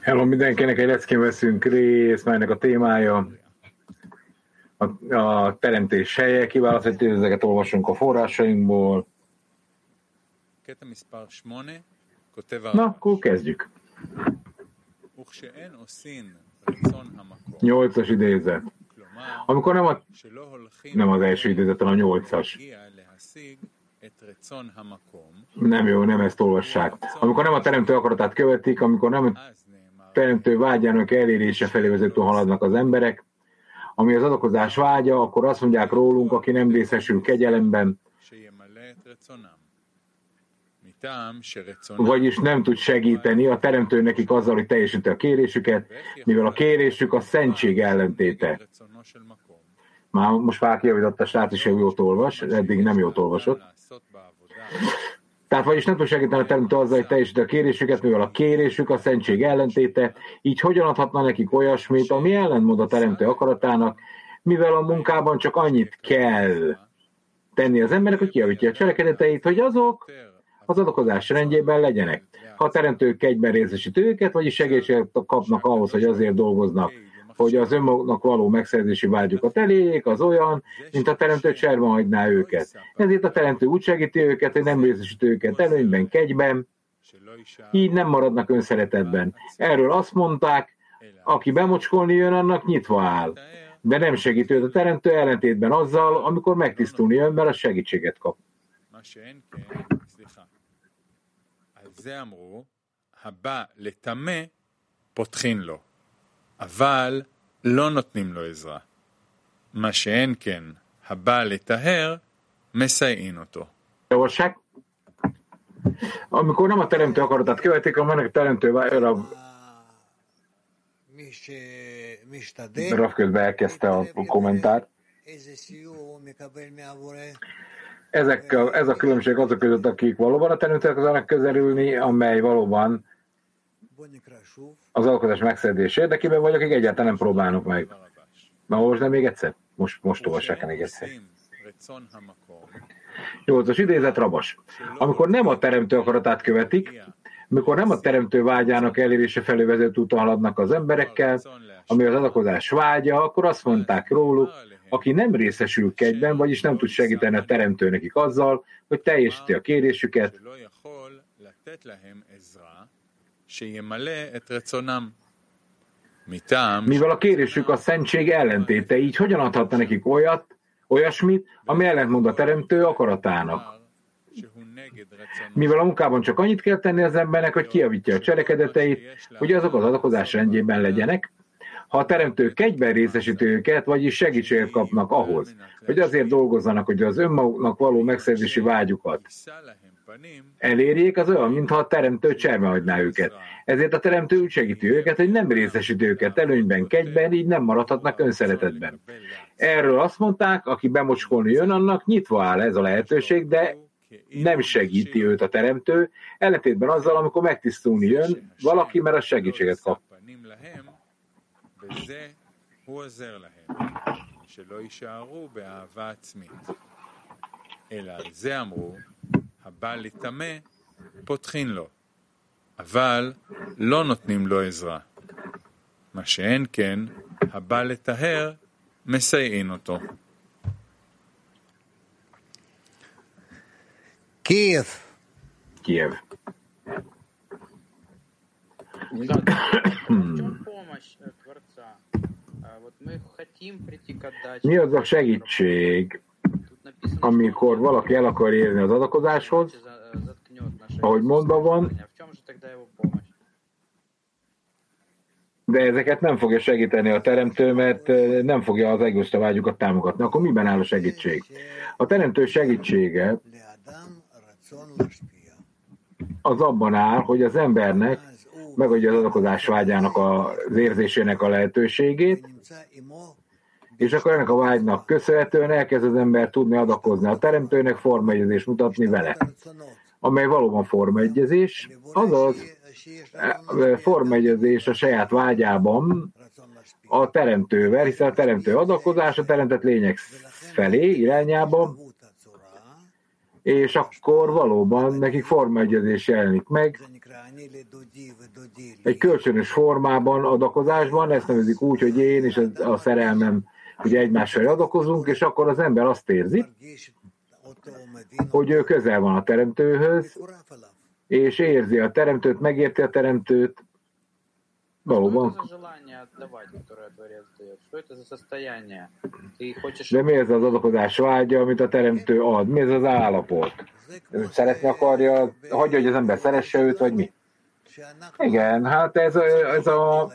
Hello, mindenkinek egy leckén veszünk részt, melynek a témája a, a teremtés helye, kiválasztjuk, ezeket olvasunk a forrásainkból. Na, akkor kezdjük. Nyolcas idézet. Amikor nem, a, nem az első idézet, hanem a nyolcas. Nem jó, nem ezt olvassák. Amikor nem a teremtő akaratát követik, amikor nem a teremtő vágyának elérése felé vezető haladnak az emberek, ami az adakozás vágya, akkor azt mondják rólunk, aki nem részesül kegyelemben, vagyis nem tud segíteni a teremtő nekik azzal, hogy teljesíti a kérésüket, mivel a kérésük a szentség ellentéte. Már most már kijavított a srác is, hogy jót olvas, eddig nem jót olvasott. Tehát vagyis nem tud segíteni a teremtő azzal, hogy teljesíti a kérésüket, mivel a kérésük a szentség ellentéte, így hogyan adhatna nekik olyasmit, ami ellentmond a teremtő akaratának, mivel a munkában csak annyit kell tenni az emberek, hogy kiavítja a cselekedeteit, hogy azok az adakozás rendjében legyenek. Ha a teremtő kegyben részesít őket, vagyis segítséget kapnak ahhoz, hogy azért dolgoznak, hogy az önmaguknak való megszerzési vágyukat elérjék, az olyan, mint a teremtő cserben hagyná őket. Ezért a teremtő úgy segíti őket, hogy nem részesít őket előnyben, kegyben, שלא יישאר így nem maradnak önszeretetben. Erről azt mondták, aki bemocskolni jön, annak nyitva áll. De nem segít őt a teremtő ellentétben azzal, amikor megtisztulni jön, mert a segítséget kap. מה שאין כן, סליחה. על זה אמרו, הבא לטמא, פותחין לו, אבל לא נותנים לו עזרה. מה שאין כן, הבא לטהר, מסייעין אותו. Olvassák? Amikor nem a teremtő akaratát követik, hanem a teremtő vágyra, מי שמשתדל, Raf közben elkezdte a kommentárt. איזה סיוע הוא מקבל מהבורא, Ezek a, ez a különbség azok között, akik valóban a teremtőnek akarnak közelülni, amely valóban בוא נקרא שוב, az alkotás megszerzés érdekében, vagyok? akik egyáltalán nem próbálnak meg. Na, most nem még egyszer? Most, most olvassák még egyszer. Nyolcas idézet, rabas. Amikor nem a teremtő akaratát követik, amikor nem a teremtő vágyának elérése felé vezető úton haladnak az emberekkel, ami az adakozás vágya, akkor azt mondták róluk, aki nem részesül kegyben, vagyis nem tud segíteni a teremtő nekik azzal, hogy teljesíti a kérésüket, mivel a kérésük a szentség ellentéte, így hogyan adhatna nekik olyat, olyasmit, ami ellentmond a teremtő akaratának? Mivel a munkában csak annyit kell tenni az embernek, hogy kiavítja a cselekedeteit, hogy azok az adakozás rendjében legyenek, ha a teremtő kegyben részesíti őket, vagyis segítséget kapnak ahhoz, hogy azért dolgozzanak, hogy az önmaguknak való megszerzési vágyukat elérjék, az olyan, mintha a teremtő cserbe hagyná őket. Ezért a teremtő úgy segíti őket, hogy nem részesít őket előnyben, kegyben, így nem maradhatnak önszeretetben. Erről azt mondták, aki bemocskolni jön, annak nyitva áll ez a lehetőség, de nem segíti őt a teremtő, ellentétben azzal, amikor megtisztulni jön valaki, mert a segítséget kap. פנים להם, בזה הוא עוזר להם, שלא יישארו באהבה עצמית. אלא על זה אמרו, הבא לטמא, פותחין לו, אבל לא נותנים לו עזרה. מה שאין כן, הבא לטהר, מסייעין אותו. קייב, Kiev. Да, в чем помощь amikor valaki el akar érni az adakozáshoz, ahogy mondva van, de ezeket nem fogja segíteni a teremtő, mert nem fogja az egoista vágyukat támogatni. Akkor miben áll a segítség? A teremtő segítsége az abban áll, hogy az embernek megadja az adakozás vágyának az érzésének a lehetőségét, és akkor ennek a vágynak köszönhetően elkezd az ember tudni adakozni a teremtőnek, formegyezést mutatni vele, amely valóban formegyezés, azaz e, e, formegyezés a saját vágyában a teremtővel, hiszen a teremtő adakozás a teremtett lények felé, irányában, és akkor valóban nekik formaegyezés jelenik meg, egy kölcsönös formában, adakozásban, ezt nevezik úgy, hogy én és a szerelmem ugye egymással adakozunk, és akkor az ember azt érzi, hogy ő közel van a teremtőhöz, és érzi a teremtőt, megérti a teremtőt, Valóban. De mi ez az adakozás vágya, amit a teremtő ad? Mi ez az állapot? Őt szeretni akarja, hagyja, hogy az ember szeresse őt, vagy mi? Igen, hát ez a, ez a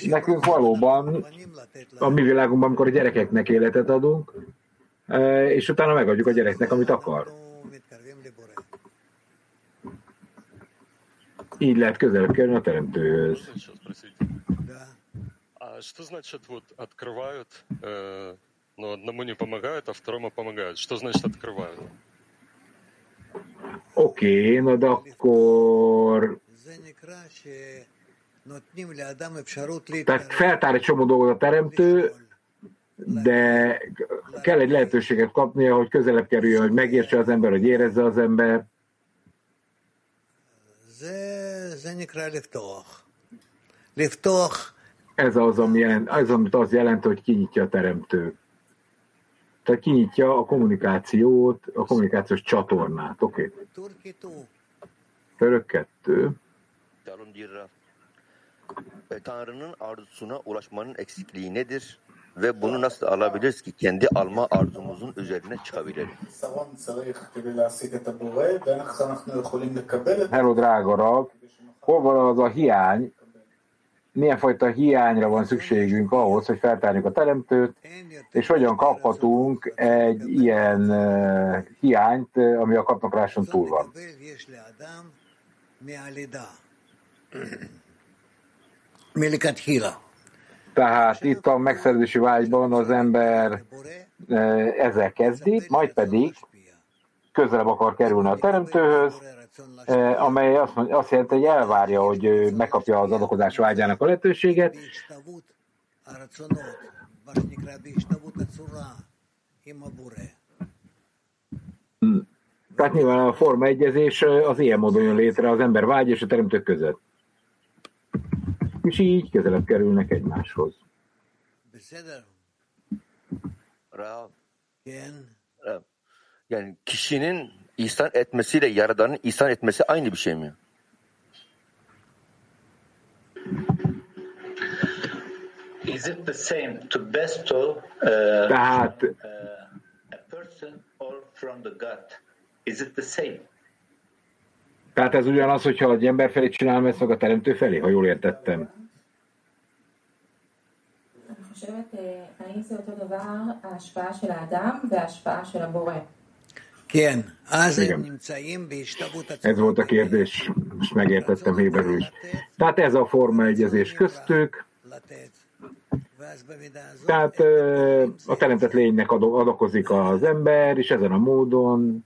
nekünk valóban a mi világunkban, amikor a gyerekeknek életet adunk, e, és utána megadjuk a gyereknek, amit akar. Így lehet közelebb kerülni a teremtőhöz. Что значит вот открывают, э, но одному не помогают, а второму помогают? Что значит открывают? Окей, okay, но да, кор... Tehát feltár egy csomó dolgot a teremtő, de kell egy lehetőséget kapnia, hogy közelebb kerüljön, hogy megértse az ember, hogy érezze az ember. Ez az, ami jelent, ez, amit az jelent, hogy kinyitja a teremtő. Tehát kinyitja a kommunikációt, a kommunikációs csatornát. Oké. Okay. Török kettő. E, Tanrı'nın arzusuna ulaşmanın eksikliği nedir? Ve bunu nasıl alabiliriz ki kendi alma arzumuzun üzerine çıkabilirim? Hello drága Rab, hol van az a hiány, milyen fajta hiányra van szükségünk ahhoz, hogy feltárjuk a teremtőt, és hogyan kaphatunk egy ilyen uh, hiányt, ami a kapnokráson túl van. Tehát itt a megszerzési vágyban az ember e, ezzel kezdi, majd pedig közelebb akar kerülni a teremtőhöz, e, amely azt, mondja, azt jelenti, hogy elvárja, hogy megkapja az adakozás vágyának a lehetőséget. Tehát nyilván a forma egyezés e, az ilyen módon jön létre az ember vágy és a teremtők között és így közelebb kerülnek egymáshoz. Yani kişinin ihsan etmesiyle Yaradan'ın ihsan etmesi aynı bir şey mi? Is it the same to bestow uh, Tehát, uh, a person or from the God? Is it the same? Tehát ez ugyanaz, hogyha egy ember felé csinálom ezt, meg a teremtő felé, ha jól értettem. אני חושבת, אה, האם זה אותו דבר, ההשפעה של האדם וההשפעה של הבורא? כן, אז רגע. הם נמצאים בהשתוות Ez volt a kérdés, most megértettem Héberül is. Tehát ez a forma egyezés köztük, לתת. ואז במידה הזאת, tehát ö, a teremtett lénynek ado- adakozik az ember, és ezen a módon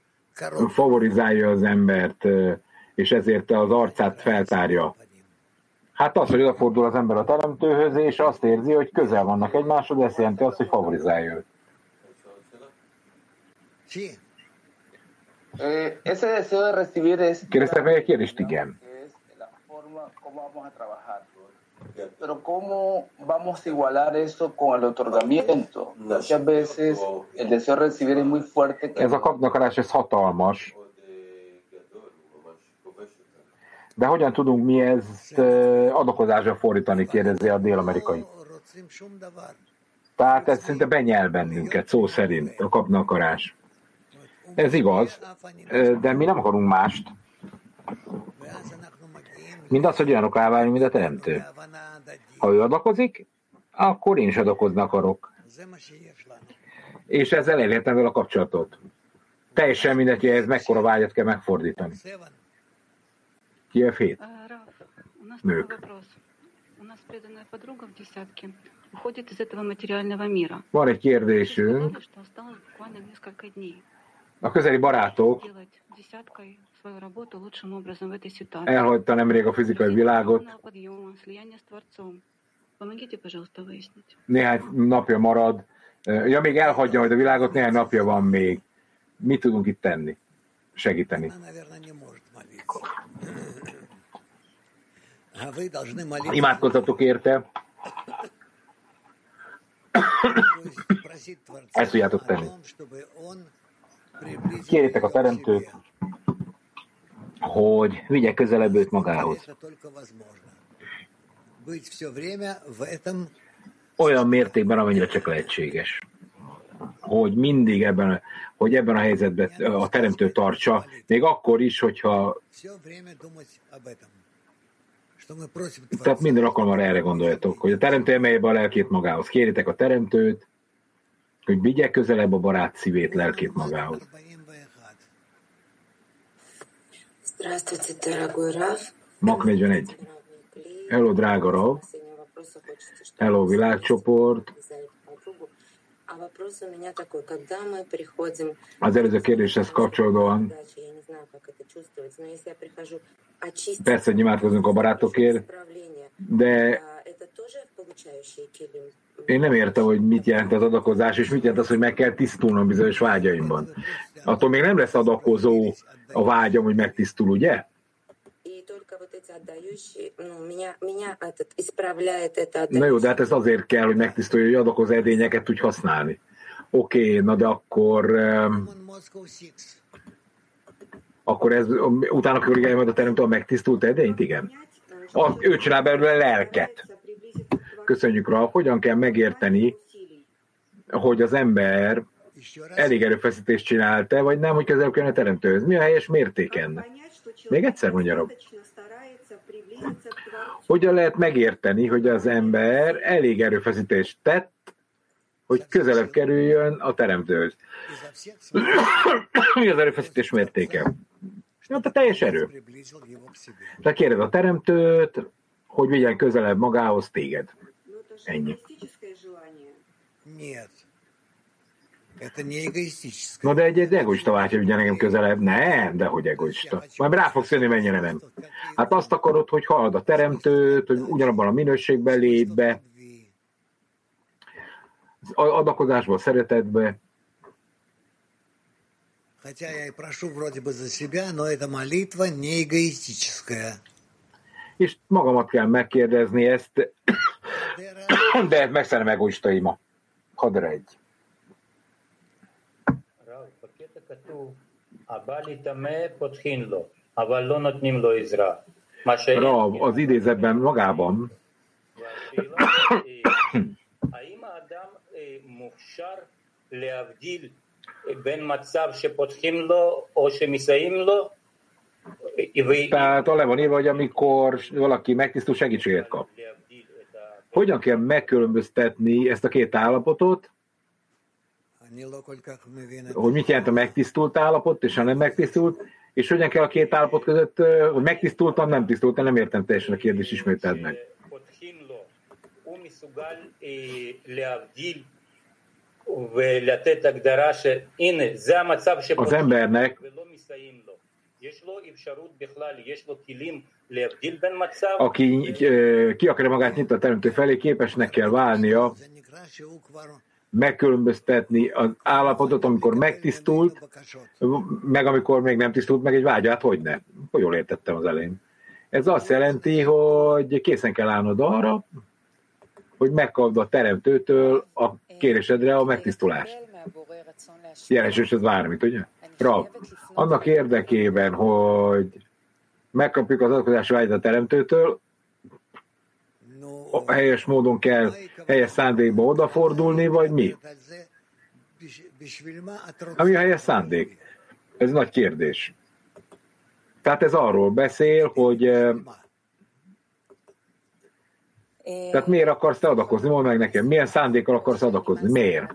favorizálja az embert, és ezért az arcát feltárja. Hát az, hogy odafordul az ember a teremtőhöz, és azt érzi, hogy közel vannak egymáshoz, ez jelenti azt, hogy favorizálja őt. Kérdeztek meg egy kérdést? Igen. Pero ¿cómo vamos a igualar eso con el otorgamiento? Muchas veces el deseo de recibir es muy fuerte. Ez a kapnakarás, ez hatalmas. De hogyan tudunk mi ezt adokozásra fordítani, kérdezi a dél-amerikai. Tehát ez szinte benyel bennünket, szó szerint, a kapnakarás. Ez igaz, de mi nem akarunk mást. Mindaz, hogy olyanok állványunk, mint a Teremtő. Ha ő adakozik, akkor én is adakozni akarok. És ezzel elértem vele a kapcsolatot. Teljesen mindegy, hogy ez mekkora vágyat kell megfordítani. Kiev 7. Nők. Van egy kérdésünk. A közeli barátok elhagyta nemrég a fizikai világot, Помогите, пожалуйста, выяснить. néhány napja marad. Ja, még elhagyja majd a világot, néhány napja van még. Mit tudunk itt tenni? Segíteni. Она, наверное, не может молиться. А вы должны молиться. Imádkozzatok érte, То есть просить Творца ezt tudjátok о tenni. том, чтобы он приблизил Kérjétek a ее к teremtőt, себе. hogy vigye közelebb őt magához. Olyan mértékben, amennyire csak lehetséges. Hogy mindig ebben, hogy ebben a helyzetben a teremtő tartsa, még akkor is, hogyha все время думать об этом. Что мы просим Tehát Творца. minden alkalommal erre gondoljatok, hogy a teremtő emelje be a lelkét magához. Kéritek a teremtőt, hogy vigye közelebb a barát szívét, lelkét magához. Здравствуйте, дорогой Раф. Mak 41. Hello, drága Rav! Hello, világcsoport! Az előző kérdéshez kapcsolódóan persze, hogy imádkozunk a barátokért, de én nem értem, hogy mit jelent az adakozás, és mit jelent az, hogy meg kell tisztulnom bizonyos vágyaimban. Attól még nem lesz adakozó a vágyam, hogy megtisztul, ugye? Na jó, de hát ez azért kell, hogy megtisztulja, hogy adok az edényeket úgy használni. Oké, okay, na de akkor... Um, akkor ez, um, utána korrigálja majd a teremtő a megtisztult edényt? Igen. A, ő csinál belőle lelket. Köszönjük rá, hogyan kell megérteni, hogy az ember elég erőfeszítést csinálta, vagy nem, hogy közel kell a teremtőhöz. Mi a helyes mérték ennek? Még egyszer magyarom. Hogyan lehet megérteni, hogy az ember elég erőfeszítést tett, hogy közelebb kerüljön a teremtőhöz? Mi az erőfeszítés mértéke? Hát a teljes erő. Te kéred a teremtőt, hogy vigyen közelebb magához téged. Ennyi. Na de egy, egy egoista vágy, hogy vigyen engem közelebb. Nem, de hogy egoista. Majd rá fogsz jönni, mennyire nem. Hát azt akarod, hogy hallod a teremtőt, hogy ugyanabban a minőségben lép be, az adakozásban, szeretetbe, Хотя я и прошу вроде бы за себя, но эта молитва не эгоистическая. és magamat kell megkérdezni ezt, de megszerem egoista ima. Hadra egy. Rav az idézetben magában tehát le van írva, hogy amikor valaki megtisztul, segítséget kap. Hogyan kell megkülönböztetni ezt a két állapotot? hogy mit jelent a megtisztult állapot, és a nem megtisztult, és hogyan kell a két állapot között, hogy megtisztultam, nem tisztultam, nem értem teljesen a kérdés, ismételd meg. Az embernek aki ki akarja magát nyitni a teremtő felé, képesnek kell válnia megkülönböztetni az állapotot, amikor megtisztult, meg amikor még nem tisztult meg egy vágyát, hogy ne. Jól értettem az elején. Ez azt jelenti, hogy készen kell állnod arra, hogy megkapd a teremtőtől a kérésedre a megtisztulást. Jelensős ez bármit, ugye? Rav, annak érdekében, hogy megkapjuk az adakozási vágyat a teremtőtől, helyes módon kell helyes szándékba odafordulni, vagy mi? Ami a helyes szándék? Ez nagy kérdés. Tehát ez arról beszél, hogy eh, tehát miért akarsz te adakozni? Mondd meg nekem, milyen szándékkal akarsz adakozni? Miért?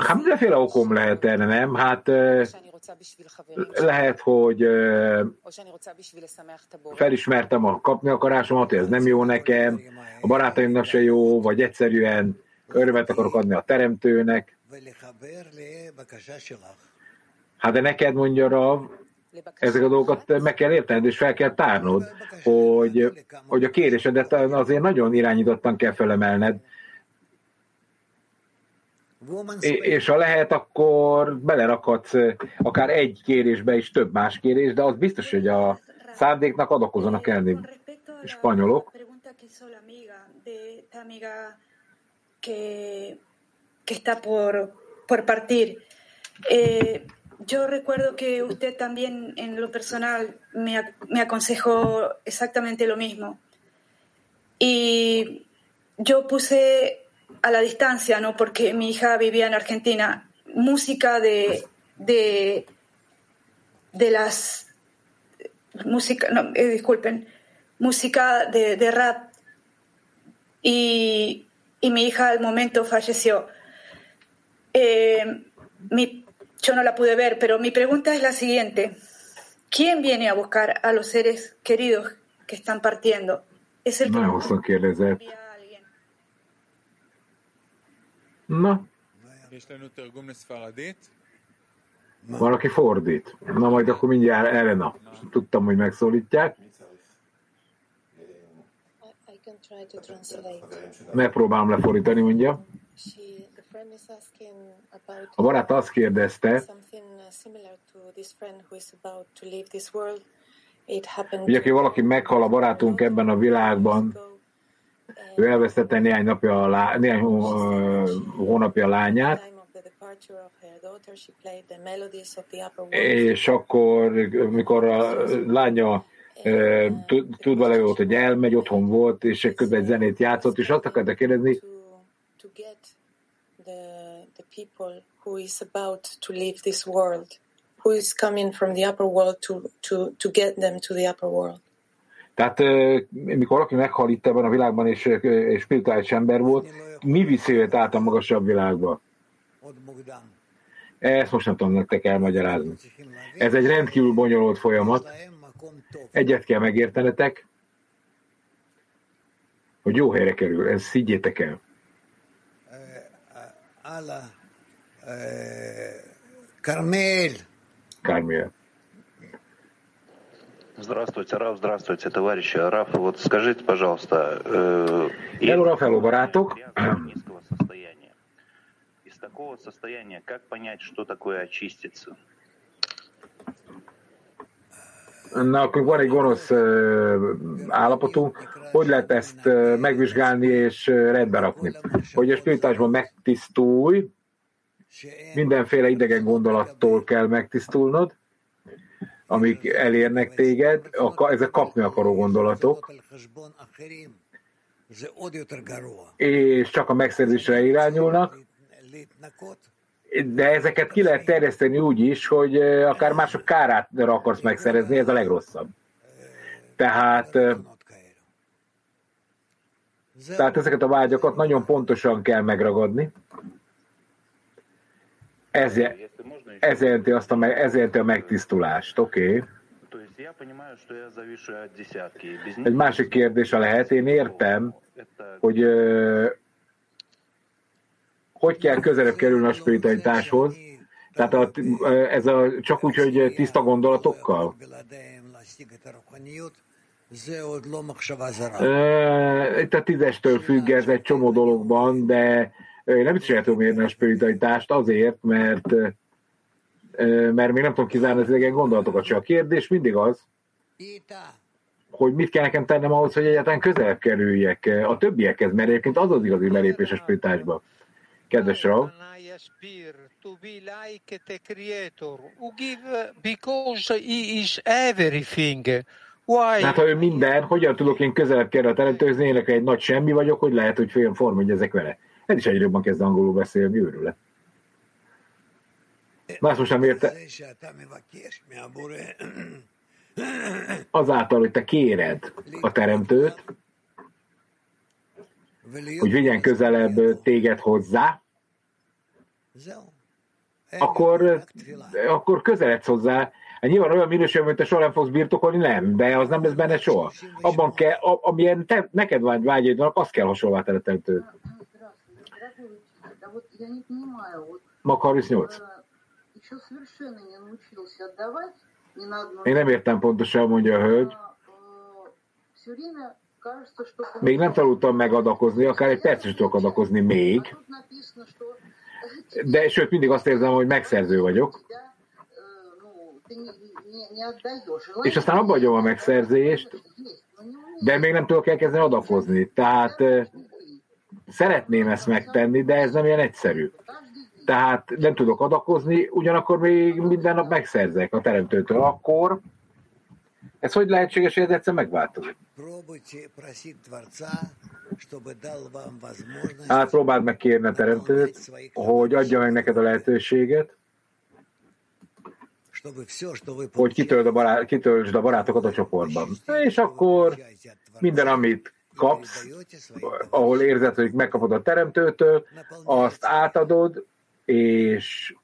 Hát mindenféle okom lehet erre, nem? Hát lehet, hogy felismertem a kapni akarásomat, hogy ez nem jó nekem, a barátaimnak se jó, vagy egyszerűen örömet akarok adni a teremtőnek. Hát de neked mondja Rav, ezek a dolgokat meg kell értened, és fel kell tárnod, hogy, hogy a kérésedet azért nagyon irányítottan kell felemelned, és ha lehet, akkor belerakhatsz akár egy kérésbe is több más kérés, de az biztos, hogy a szándéknak adakozanak elni spanyolok. Que, que está por, por partir. Eh, yo recuerdo que usted también en lo personal me, me aconsejó exactamente lo mismo. Y yo puse a la distancia, ¿no? Porque mi hija vivía en Argentina, música de, de, de las, música, no, eh, disculpen, música de, de rap. Y, y, mi hija al momento falleció. Eh, mi, yo no la pude ver, pero mi pregunta es la siguiente. ¿Quién viene a buscar a los seres queridos que están partiendo? ¿Es el que no, a alguien? No. Valaki fordít. Na majd akkor mindjárt Elena. Tudtam, hogy megszólítják. Megpróbálom lefordítani, mondja. She A barát azt kérdezte, hogy aki valaki meghal a barátunk ebben a világban, ő elvesztette néhány, napja a lá, néhány hó- hónapja a lányát, és akkor, mikor a lánya tud- tudva levő hogy elmegy, otthon volt, és közben egy zenét játszott, és azt akarta kérdezni, the people who is about to leave this world, who is coming from the upper world to to to get them to the upper world. Tehát eh, mikor valaki meghal itt ebben a világban, és, és spirituális ember volt, mi viszi őt át a magasabb világba? Ezt most nem tudom nektek elmagyarázni. Ez egy rendkívül bonyolult folyamat. Egyet kell megértenetek, hogy jó helyre kerül. Ezt higgyétek el. Алла, э, Кармель, Kármiel. Здравствуйте, Раф, здравствуйте, товарищи. Раф, вот скажите, пожалуйста, э, Hello, Rafael, barátok. низкого состояния. Из такого состояния как понять, что такое очиститься? Nekünk van egy gonosz állapotunk, hogy lehet ezt megvizsgálni és rendbe rakni? Hogy a spiritásban megtisztulj, mindenféle idegen gondolattól kell megtisztulnod, amik elérnek téged, a, ezek kapni akaró gondolatok, és csak a megszerzésre irányulnak, de ezeket ki lehet terjeszteni úgy is, hogy akár mások kárát akarsz megszerezni, ez a legrosszabb. Tehát, tehát ezeket a vágyakat nagyon pontosan kell megragadni. Ez, ez jelenti, azt a, ez jelenti a megtisztulást, oké. Okay. Egy másik kérdése lehet, én értem, hogy hogy kell közelebb kerülni a spiritualitáshoz? Tehát a, ez a, csak úgy, hogy tiszta gondolatokkal? Itt a tízestől függ ez egy csomó dologban, de nem is el tudom érni a spiritualitást azért, mert, mert még nem tudom kizárni az idegen gondolatokat. Csak a kérdés mindig az, hogy mit kell nekem tennem ahhoz, hogy egyáltalán közelebb kerüljek a többiekhez, mert egyébként az az igazi belépés a spiritásba. Kedves Rav, Hát ha ő minden, hogyan tudok én közelebb kérni a teremtőhöz, én egy nagy semmi vagyok, hogy lehet, hogy félm form, hogy ezek vele. Ez is egyre jobban kezd angolul beszélni, őrület. Más most nem érte. Azáltal, hogy te kéred a teremtőt, hogy vigyen közelebb téged hozzá, akkor, akkor közeledsz hozzá. Hát nyilván olyan minőségben, mint te soha nem fogsz birtokolni, nem, de az nem lesz benne soha. Abban kell, amilyen te, neked vágyaid vannak, azt kell hasonlóvá tenned Makar 8. Én nem értem pontosan, mondja a hölgy. Még nem tanultam megadakozni, akár egy percet is tudok adakozni még. De sőt, mindig azt érzem, hogy megszerző vagyok. És aztán abba hagyom a megszerzést, de még nem tudok elkezdeni adakozni. Tehát szeretném ezt megtenni, de ez nem ilyen egyszerű. Tehát nem tudok adakozni, ugyanakkor még minden nap megszerzek a teremtőtől. Akkor ez hogy lehetséges, hogy ez egyszer megváltozik? Hát próbáld meg kérni a teremtőt, hogy adja meg neked a lehetőséget, hogy kitöld a barát, kitöltsd a barátokat a csoportban. És akkor minden, amit kapsz, ahol érzed, hogy megkapod a teremtőtől, azt átadod, és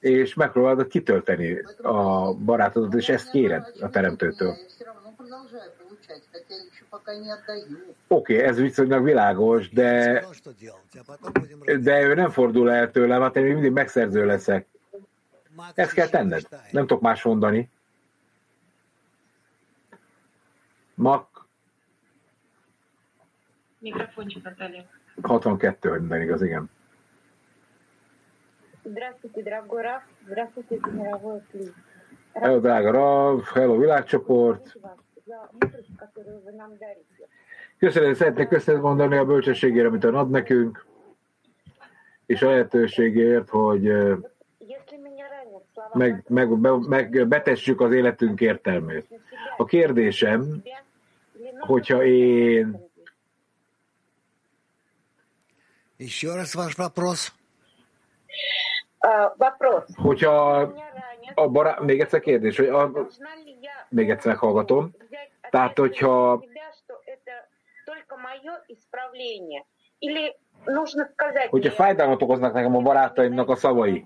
és megpróbálod kitölteni a barátodat, és ezt kéred a teremtőtől. Oké, okay, ez viszonylag világos, de, de ő nem fordul el tőlem, hát én még mindig megszerző leszek. Ezt kell tenned. Nem tudok más mondani. Mak. Mikrofon 62, minden igaz, igen. Здравствуйте, дорогой Раф. Здравствуйте, это мировой клип. Hello, drága Rav, hello, világcsoport. За мудрость, которую вы нам дарите. Köszönöm, szeretnék köszönet mondani a bölcsességért, amit ön ad nekünk, és a lehetőségért, hogy ö, meg, meg, meg, meg betessük az életünk értelmét. A kérdésem, hogyha én Еще раз ваш вопрос. Hogyha a bará... még egyszer kérdés, hogy a... még egyszer meghallgatom. Tehát, hogyha Hogyha fájdalmat okoznak nekem a barátaimnak a szavai,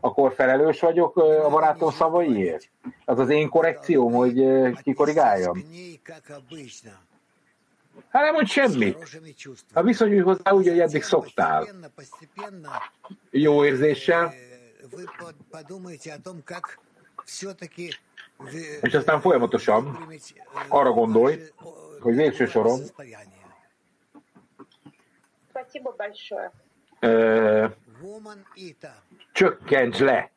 akkor felelős vagyok a barátom szavaiért? Az az én korrekcióm, hogy kikorrigáljam? Hát nem mond semmit. Ha viszonyulj hozzá úgy, hogy eddig szoktál. Jó érzéssel. És aztán folyamatosan arra gondolj, hogy végső soron ö, csökkents le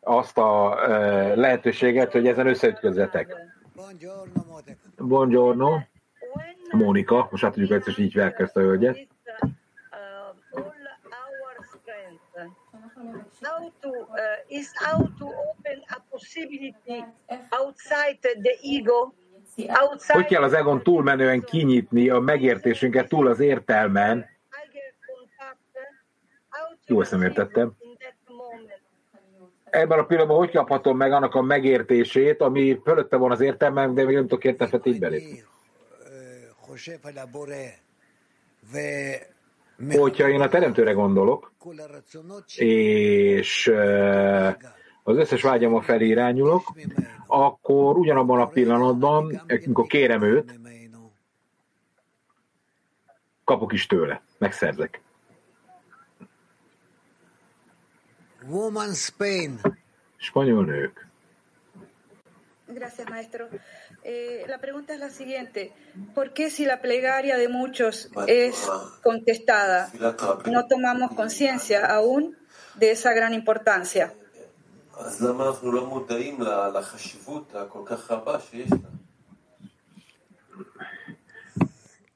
azt a ö, lehetőséget, hogy ezen összeütközzetek. Buongiorno. Mónika, most hát tudjuk egyszer így hívják ezt a hölgyet. how to uh, is how to open a possibility outside the ego, outside Hogy kell az egon túlmenően kinyitni a megértésünket túl az értelmen? Jó, ezt nem értettem. Ebben a pillanatban hogy kaphatom meg annak a megértését, ami fölötte van az értelmem, de még nem tudok értelmet így belépni? Hogyha én a teremtőre gondolok, és eh, az összes vágyam felé irányulok, akkor ugyanabban a pillanatban, amikor eh, kérem őt, kapok is tőle, megszerzek. Woman Spain. Spanyol nők. Gracias, maestro. Eh, la pregunta es la siguiente. ¿Por qué si la plegaria de muchos es contestada, no tomamos conciencia aún de esa gran importancia?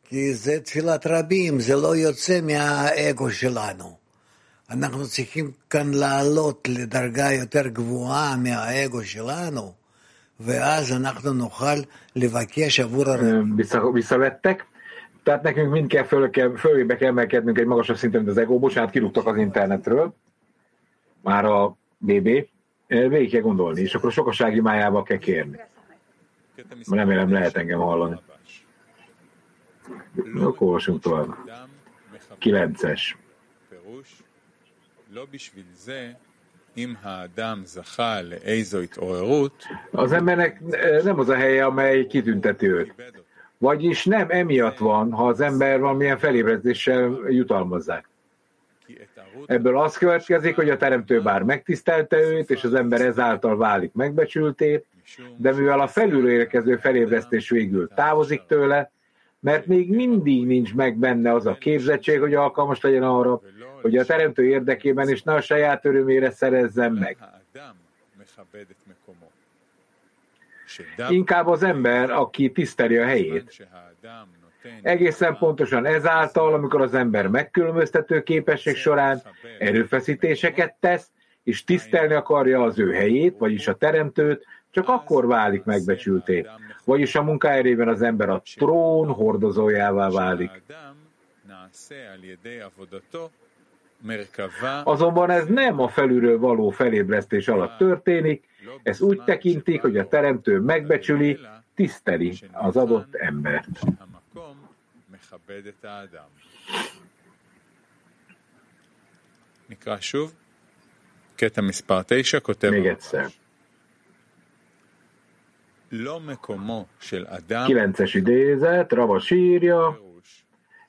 כי זה תפילת רבים, זה לא יוצא מהאגו שלנו. אנחנו צריכים כאן לעלות לדרגה יותר גבוהה מהאגו שלנו, Vissza, visszavettek. Tehát nekünk mind kell, föl kell, fölébe kell emelkednünk egy magasabb szinten, mint az ego. Bocsánat, kirúgtak az internetről. Már a BB. Végig kell gondolni, és akkor a sokasági májába kell kérni. Remélem lehet engem hallani. Akkor olvasunk tovább. Kilences. Az embernek eh, nem az a helye, amely kitünteti őt. Vagyis nem emiatt van, ha az ember valamilyen felébredéssel jutalmazzák. Ebből az következik, hogy a teremtő bár megtisztelte őt, és az ember ezáltal válik megbecsülté, de mivel a felülről érkező felébresztés végül távozik tőle, mert még mindig nincs meg benne az a képzettség, hogy alkalmas legyen arra, hogy a teremtő érdekében is ne a saját örömére szerezzen meg. Inkább az ember, aki tiszteli a helyét. Egészen pontosan ezáltal, amikor az ember megkülönböztető képesség során erőfeszítéseket tesz, és tisztelni akarja az ő helyét, vagyis a teremtőt, csak akkor válik megbecsülté. Vagyis a munkáérében az ember a trón hordozójává válik. Azonban ez nem a felülről való felébresztés alatt történik, ez úgy tekintik, hogy a teremtő megbecsüli, tiszteli az adott embert. המקום מכבד את האדם. נקרא שוב. קטע מספר 9 כותב Még egyszer. לא מקומו של אדם Kilences idézet, Ravas írja,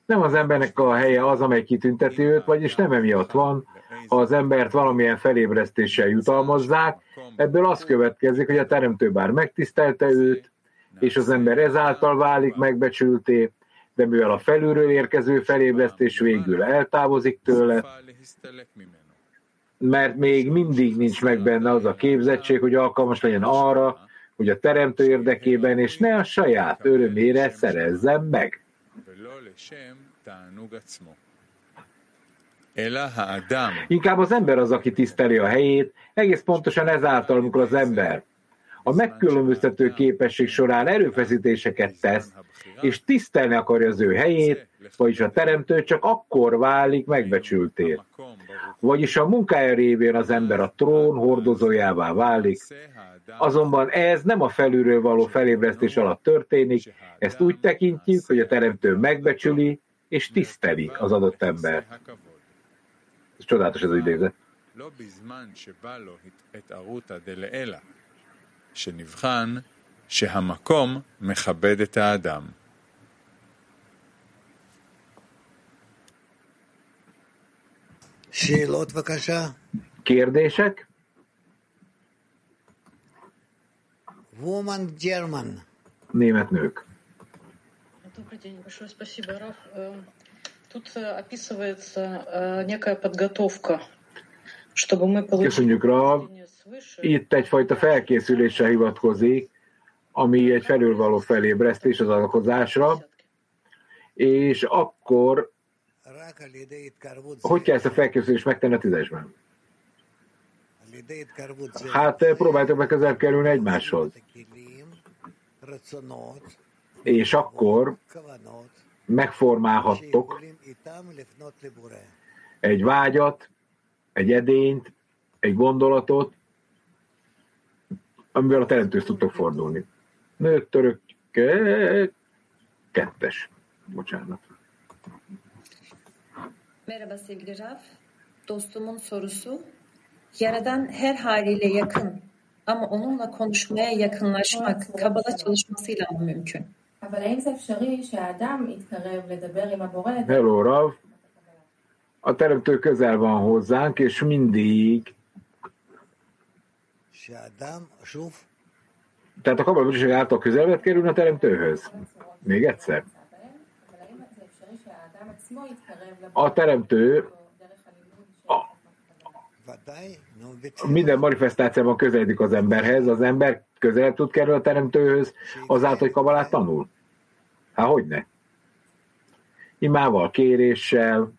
nem az embernek a helye az, amely kitünteti őt, vagyis nem emiatt van, az embert valamilyen felébresztéssel jutalmazzák, ebből az következik, hogy a teremtő bár megtisztelte őt, és az ember ezáltal válik megbecsülté, de mivel a felülről érkező felébresztés végül eltávozik tőle, mert még mindig nincs meg benne az a képzettség, hogy alkalmas legyen arra, hogy a teremtő érdekében és ne a saját örömére szerezzen meg. Inkább az ember az, aki tiszteli a helyét, egész pontosan ezáltal, amikor az ember a megkülönböztető képesség során erőfeszítéseket tesz, és tisztelni akarja az ő helyét, vagyis a teremtő csak akkor válik megbecsülté. Vagyis a munkája révén az ember a trón hordozójává válik, azonban ez nem a felülről való felébresztés alatt történik, ezt úgy tekintjük, hogy a teremtő megbecsüli és tiszteli az adott ember. Ez csodálatos ez az idézet. לא בזמן שבא לו התערותא דלעילא, שנבחן שהמקום מכבד את האדם. שאלות בבקשה. Kérdések? Woman German. Német nők. Добрый день, большое спасибо, Раф. Тут э, описывается э, некая подготовка, чтобы мы получили... Köszönjük, Rav. Itt egyfajta felkészülésre hivatkozik, ami egy felülvaló felébresztés az alkozásra, és akkor hogy kell ezt a felkészülést megtenni a tízesben? Hát eh, próbáltak közelebb kerülni egymáshoz. És akkor megformálhattok egy vágyat, egy edényt, egy gondolatot, amivel a teremtőhöz tudtok fordulni. Nők, török, eh, kettes. Bocsánat. Merhaba sevgili Raf. Dostumun sorusu Yaradan her haliyle yakın ama onunla konuşmaya yakınlaşmak kabala çalışmasıyla mümkün. Hello Rav, a teremtő közel van hozzánk, és mindig tehát a kabala bölcsesség által közelbe kerül a teremtőhöz. Még egyszer. A teremtő minden manifestációban közeledik az emberhez, az ember közelebb tud kerülni a teremtőhöz, azáltal, hogy kabalát tanul. Hát hogy ne? Imával, kéréssel.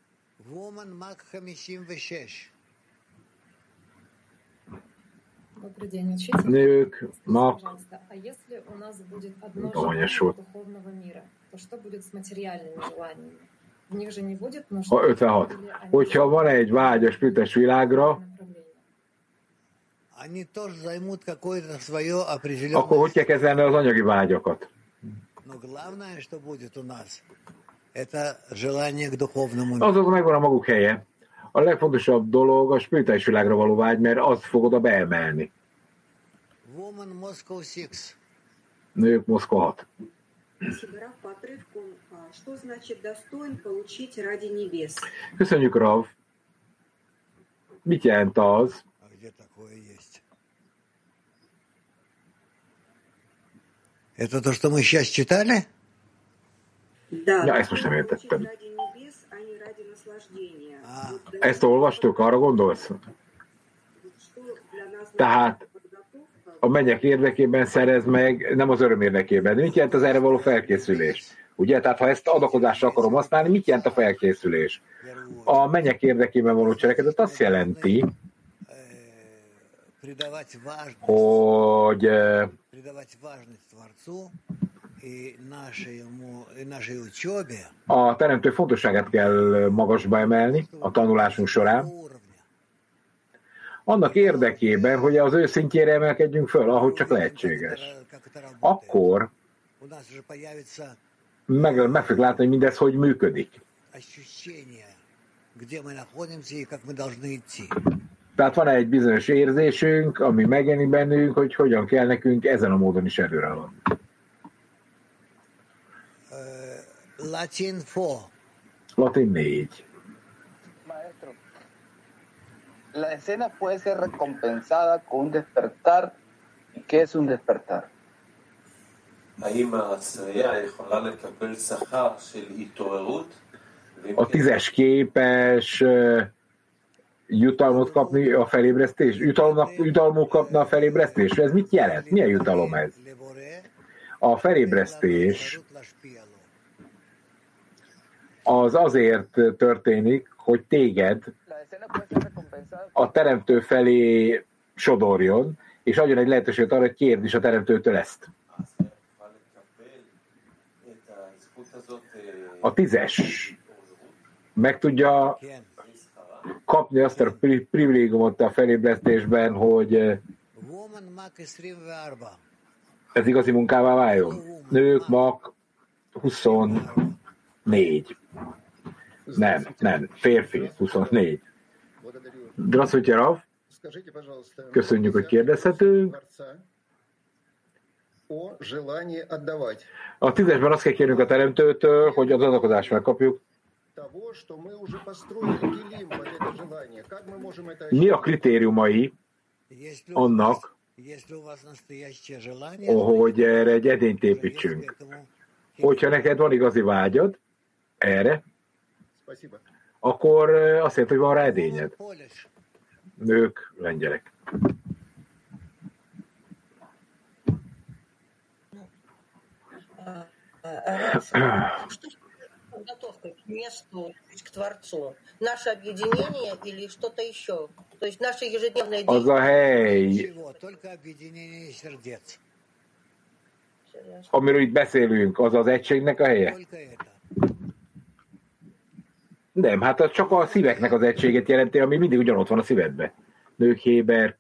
Nők, mak, domanyos volt. Ha 56. Hogyha van egy vágy a spirites világra, akkor hogy kell kezelni az anyagi vágyakat? Azok megvan a maguk helye. A legfontosabb dolog a spirituális világra való vágy, mert az fog oda beemelni. Nők Moszkva 6. Köszönjük, Rav. Mit jelent az? Это то, что мы сейчас читали? Ja, ezt most nem értettem. Ezt olvastuk, arra gondolsz? Tehát a mennyek érdekében szerez meg, nem az öröm érdekében. Mit jelent az erre való felkészülés? Ugye, tehát ha ezt adakozásra akarom használni, mit jelent a felkészülés? A mennyek érdekében való cselekedet azt jelenti, hogy a teremtő fontosságát kell magasba emelni a tanulásunk során, annak érdekében, hogy az ő szintjére emelkedjünk föl, ahogy csak lehetséges. Akkor meg, meg fogjuk látni, hogy mindez hogy működik. Tehát van egy bizonyos érzésünk, ami megjelenik bennünk, hogy hogyan kell nekünk ezen a módon is előre haladni. Uh, Latin 4. Latin 4. Maestro, la escena puede ser recompensada con un despertar. y ¿Qué es un despertar? A tízes képes uh, jutalmot kapni a felébresztés? Jutalomnak, jutalmuk kapna a felébresztés? Ez mit jelent? Milyen jutalom ez? A felébresztés az azért történik, hogy téged a teremtő felé sodorjon, és adjon egy lehetőséget arra, hogy kérd is a teremtőtől ezt. A tízes meg tudja kapni azt a privilégiumot a felébresztésben, hogy ez igazi munkává váljon. Nők, mak, 24. Nem, nem, férfi, 24. Здравствуйте, Rav. Köszönjük, hogy kérdezhetünk. A tízesben azt kell kérnünk a teremtőtől, hogy az adakozást megkapjuk. Mi a kritériumai annak, hogy erre egy edényt építsünk? Hogyha neked van igazi vágyad erre, akkor azt jelenti, hogy van rá edényed. Nők, lengyelek. подготовка к месту, к Творцу? Наше объединение или что-то еще? То есть наши ежедневные Az a hely, amiről itt beszélünk, az az egységnek a helye? Nem, hát az csak a szíveknek az egységet jelenti, ami mindig ugyanott van a szívedben. Nők Héber,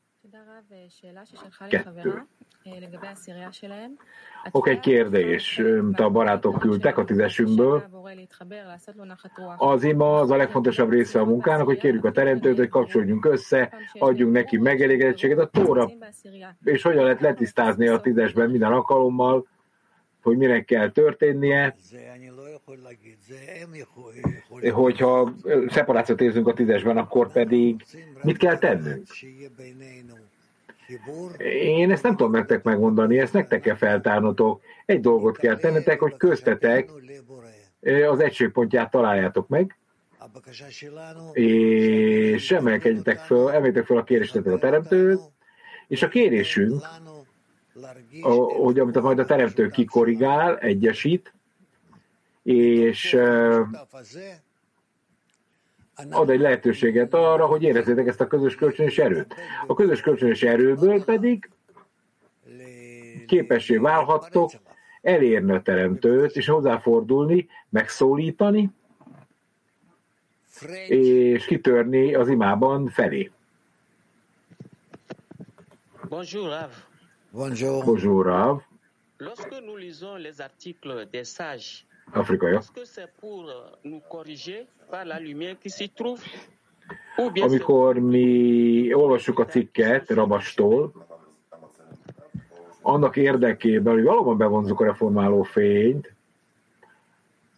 kettő. Oké, egy kérdés, amit a barátok küldtek a tízesünkből. Az ima az a legfontosabb része a munkának, hogy kérjük a teremtőt, hogy kapcsolódjunk össze, adjunk neki megelégedettséget a tóra, és hogyan lehet letisztázni a tízesben minden alkalommal, hogy minek kell történnie, hogyha szeparációt érzünk a tízesben, akkor pedig mit kell tennünk? Én ezt nem tudom nektek megmondani, ezt nektek kell feltárnotok. Egy dolgot kell tennetek, hogy köztetek az egységpontját találjátok meg, és emelkedjetek föl, emeljétek föl a kérésetek a teremtőt, és a kérésünk, hogy amit majd a teremtő kikorrigál, egyesít, és ad egy lehetőséget arra, hogy érezzétek ezt a közös kölcsönös erőt. A közös kölcsönös erőből pedig képessé válhattok elérni a teremtőt, és hozzáfordulni, megszólítani, és kitörni az imában felé. Bonjour, Rav. Bonjour. Bonjour, Rav. Lorsque nous lisons les articles des sages, afrikaiak. Amikor mi olvassuk a cikket rabastól, annak érdekében, hogy valóban bevonzuk a reformáló fényt,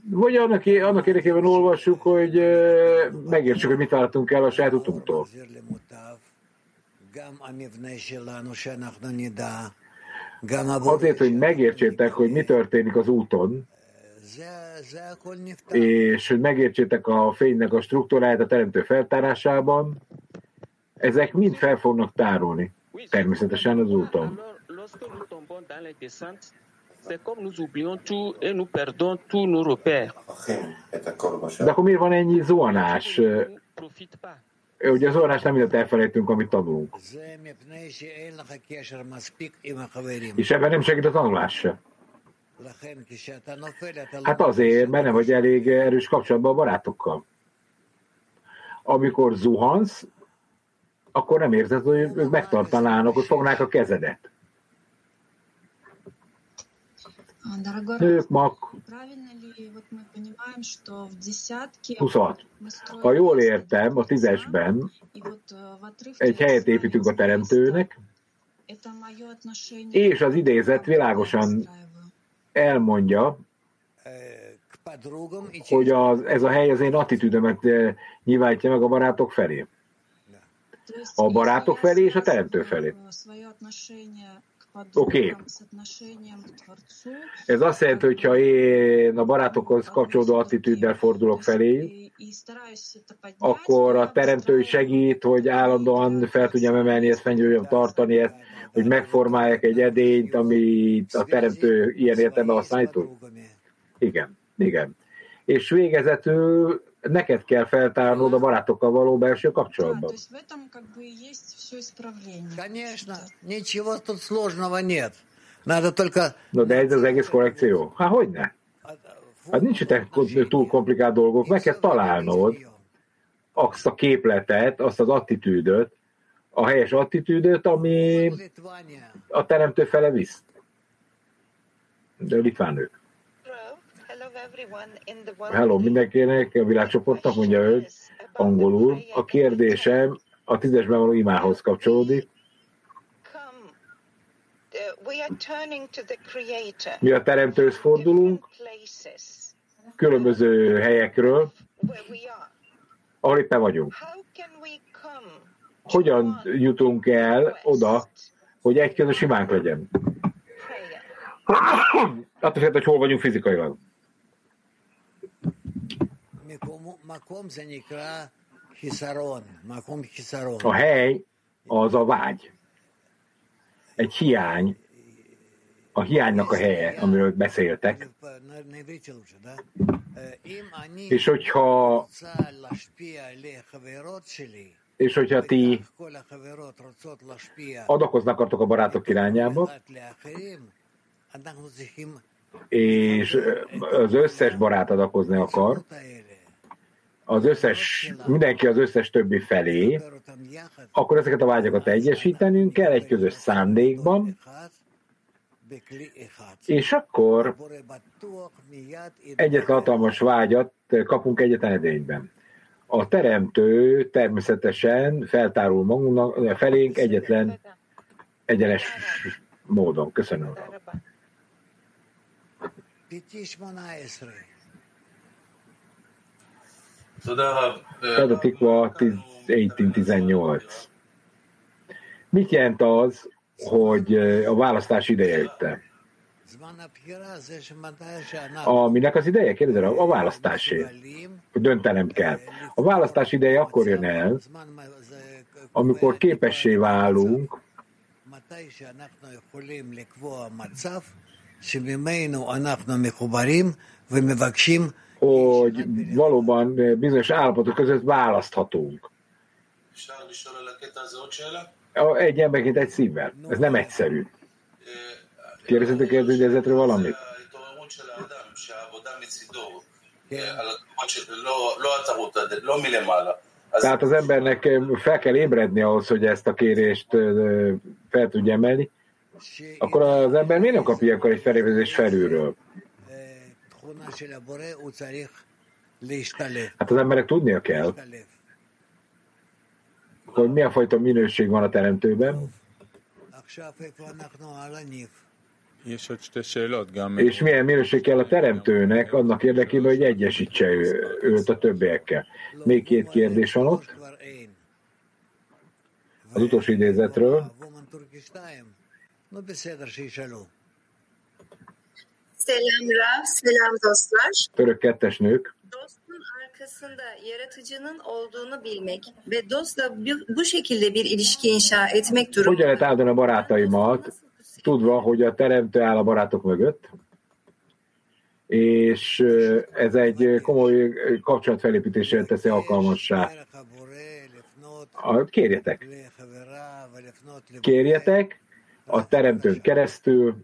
vagy annak, annak érdekében olvassuk, hogy megértsük, hogy mit vártunk el a saját utunktól. Azért, hogy megértsétek, hogy mi történik az úton, és hogy megértsétek a fénynek a struktúráját a teremtő feltárásában, ezek mind fel fognak tárolni, természetesen az úton. De akkor miért van ennyi zónás? Ugye a zónás nem mindent elfelejtünk, amit tanulunk. És ebben nem segít a tanulás se. Hát azért, mert nem vagy elég eh, erős kapcsolatban a barátokkal. Amikor zuhansz, akkor nem érzed, hogy ők megtartanának, hogy fognák a kezedet. Nők, mak. 26. Ha jól értem, a tízesben egy helyet építünk a teremtőnek, és az idézet világosan elmondja, hogy az, ez a hely az én attitűdömet eh, nyilvánítja meg a barátok felé. A barátok felé és a teremtő felé. Oké. Okay. Ez azt jelenti, hogyha én a barátokhoz kapcsolódó attitűddel fordulok felé, akkor a teremtő segít, hogy állandóan fel tudjam emelni ezt, fenn tartani ezt, hogy megformálják egy edényt, amit a teremtő ilyen értelemben használni tud. Igen, igen. És végezetül neked kell feltárnod a barátokkal való belső то kapcsolatban. есть в этом как бы и есть все исправление. Конечно, ничего тут сложного нет. Надо только Na de ez az egész korrekció? Hát hogy ne? Hát nincs itt túl komplikált dolgok, meg kell találnod azt a képletet, azt az attitűdöt, a helyes attitűdöt, ami a teremtő fele visz. De litván nők. Hello mindenkinek, a világcsoportnak, mondja ő, angolul. A kérdésem a tízesben való imához kapcsolódik. Uh. Mi a teremtőhöz fordulunk, különböző helyekről, ahol éppen vagyunk hogyan jutunk el oda, hogy egy közös imánk legyen. Attól függ, hogy hol vagyunk fizikailag. A hely az a vágy. Egy hiány. A hiánynak a helye, amiről beszéltek. És hogyha és hogyha ti adakozni akartok a barátok irányába, és az összes barát adakozni akar, az összes, mindenki az összes többi felé, akkor ezeket a vágyakat egyesítenünk kell egy közös szándékban, és akkor egyetlen hatalmas vágyat kapunk egyetlen edényben a teremtő természetesen feltárul magunknak, felénk egyetlen egyenes módon. Köszönöm. Tadatikva szóval, 1818. Mit jelent az, hogy a választás ideje ütte? A minek az ideje? Kérdezel, a választásé. Hogy döntenem kell. A választás ideje akkor jön el, amikor képessé válunk, hogy valóban bizonyos állapotok között választhatunk. Egy emberként egy szívvel. Ez nem egyszerű. Kérdezitek el ügyezetről valamit? Tehát az embernek eh, fel kell ébredni ahhoz, hogy ezt a kérést eh, fel tudja emelni, akkor az ember miért nem kapja akkor egy felébredés felülről? Hát az emberek tudnia kell, hogy milyen fajta minőség van a teremtőben és milyen minőség kell a teremtőnek annak érdekében, hogy egyesítse ő, őt a többiekkel. Még két kérdés van ott. Az utolsó idézetről. Selam Rav, selam dostlar. Török kettes nők. Dostun arkasında yaratıcının olduğunu bilmek ve dostla bu, bu şekilde bir ilişki inşa etmek Hogyan durumunda. lehet áldani a barátaimat, tudva, hogy a teremtő áll a barátok mögött, és ez egy komoly kapcsolatfelépítésre teszi alkalmassá. Kérjetek, kérjetek a teremtőn keresztül,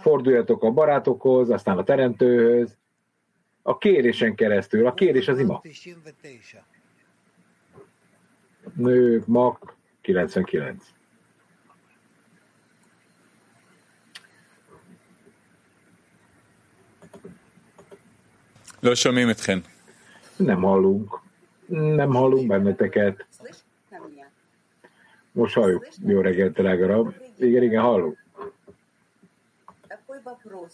forduljatok a barátokhoz, aztán a teremtőhöz, a kérésen keresztül. A kérés az ima. Nők, mak, 99. Nem hallunk. Nem hallunk benneteket. Most halljuk. Jó reggelt, drága rab. Igen, igen, hallunk. Такой вопрос.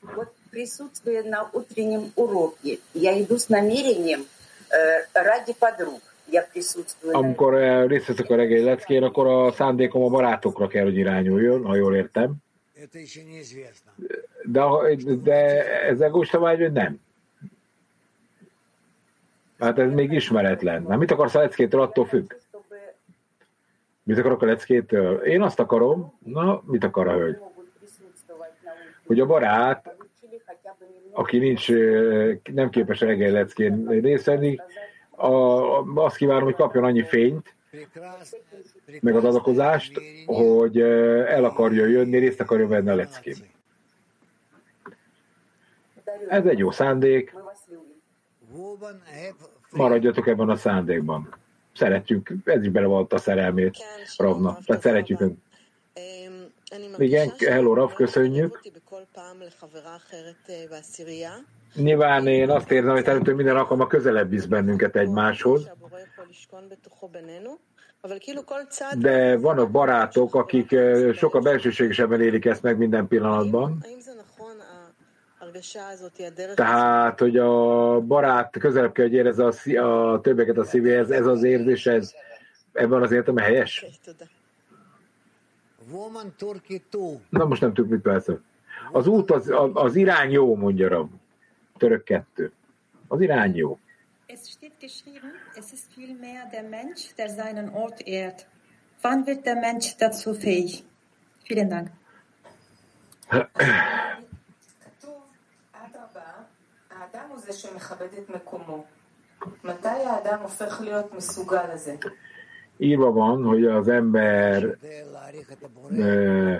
Вот присутствуя на утреннем уроке, я иду с намерением э, ради подруг. Я присутствую. на Amikor eh, részt veszek a reggeli leckén, akkor a szándékom a barátokra kell, hogy irányuljon, ha jól értem. De, de ezzel Gustav vagy nem? Hát ez még ismeretlen. Na, mit akarsz a leckétől, attól függ. Mit akarok a leckétől? Én azt akarom, na, mit akar a hölgy? Hogy a barát, aki nincs, eh, nem képes a reggeli leckén részt a, azt kívánom, hogy kapjon annyi fényt, meg az adakozást, hogy eh, el akarja jönni, részt akarja venni a leckén. Ez egy jó szándék, maradjatok ebben a szándékban. Szeretjük, ez is belevalt a szerelmét Ravna, tehát szeretjük önt. Igen, hello Rav, köszönjük. Nyilván én azt érzem, hogy teremtő minden alkalommal közelebb visz bennünket egymáshoz, de vannak barátok, akik eh, sokkal belsőségesebben élik ezt meg minden pillanatban. Tehát, hogy a barát közelebb kell, hogy érezze a, szí- a többeket a szívéhez, ez az érzés, ez ebben az értelme helyes? Woman Turkey 2. Na most nem tudjuk, mit persze. Az út, az, az irány jó, mondja Rab. Török kettő. Az irány jó. Es steht geschrieben, es ist vielmehr der Mensch, der seinen Ort ehrt. Wann wird der Mensch dazu fähig? Vielen Dank. הוא זה שמכבד את מקומו. מתי האדם הופך להיות מסוגל לזה? Írva van, hogy az ember ö,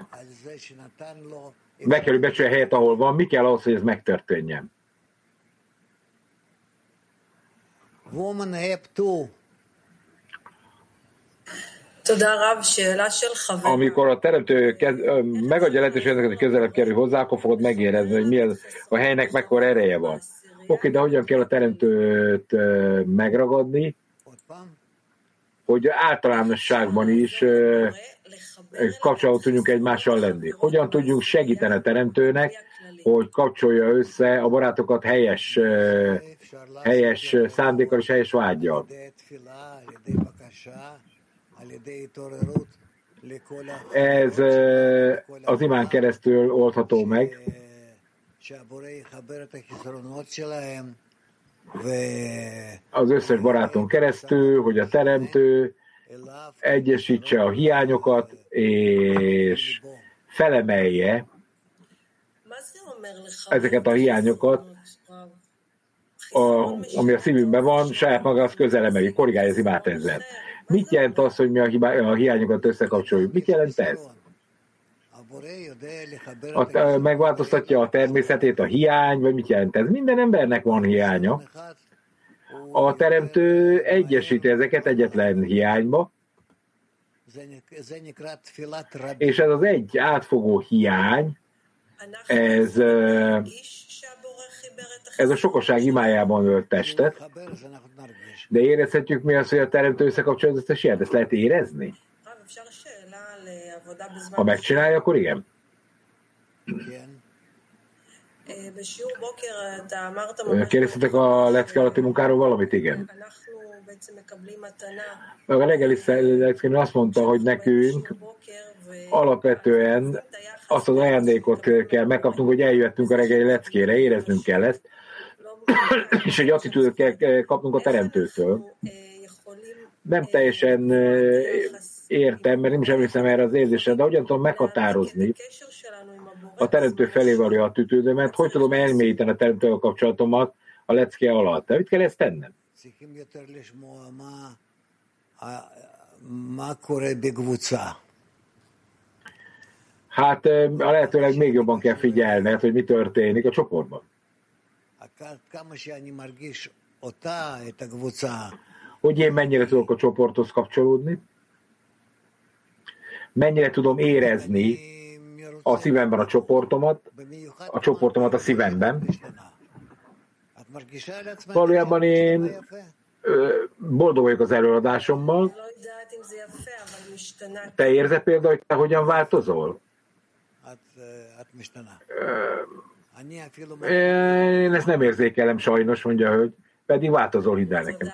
meg kell, hogy becsülje a helyet, ahol van. Mi kell ahhoz, hogy ez megtörténjen? Woman App 2. תודה רב, שאלה של חבר. Amikor a teremtő kez, ö, megadja lehetőséget, hogy közelebb kerül hozzá, akkor fogod megérezni, hogy mi az, a helynek mekkora ereje van. Oké, de hogyan kell a teremtőt megragadni, hogy általánosságban is ö, kapcsolatot tudjunk egymással lenni. Hogyan tudjunk segíteni a teremtőnek, hogy kapcsolja össze a barátokat helyes, helyes szándékkal és helyes vágyjal. Ez az imán keresztül oldható meg. Az összes baráton keresztül, hogy a teremtő egyesítse a hiányokat, és felemelje ezeket a hiányokat, a, ami a szívünkben van, saját maga az közel emeli, korrigálja az imát ezzel. Mit jelent az, hogy mi a, hibá, a hiányokat összekapcsoljuk? Mit jelent ez? A, megváltoztatja a természetét a hiány, vagy mit jelent ez? Minden embernek van hiánya. A teremtő egyesíti ezeket egyetlen hiányba, És ez az egy átfogó hiány, ez, ez a sokaság imájában ölt testet, de érezhetjük mi az, hogy a teremtő összekapcsolja az összes? Ezt lehet érezni? Ha megcsinálja, akkor igen. Kérdeztetek a lecke alatti munkáról valamit? Igen. A reggeli leckén azt mondta, hogy nekünk alapvetően azt az ajándékot kell megkapnunk, hogy eljöttünk a reggeli leckére, éreznünk kell ezt, és egy attitűdöt kell kapnunk a teremtőtől. Nem teljesen értem, mert nem is emlékszem erre az érzésre, de hogyan tudom meghatározni a teremtő felé való attitűdömet, hogy tudom elmélyíteni a teremtővel kapcsolatomat a lecke alatt. De mit kell ezt tennem? Hát a lehetőleg még jobban kell figyelned, hogy mi történik a csoportban. Hogy én mennyire tudok a csoporthoz kapcsolódni, mennyire tudom érezni a szívemben a csoportomat, a csoportomat a szívemben. Valójában én boldog vagyok az előadásommal. Te érzed például, hogy te hogyan változol? Én ezt nem érzékelem sajnos, mondja a hölgy, pedig változol, hidd el nekem.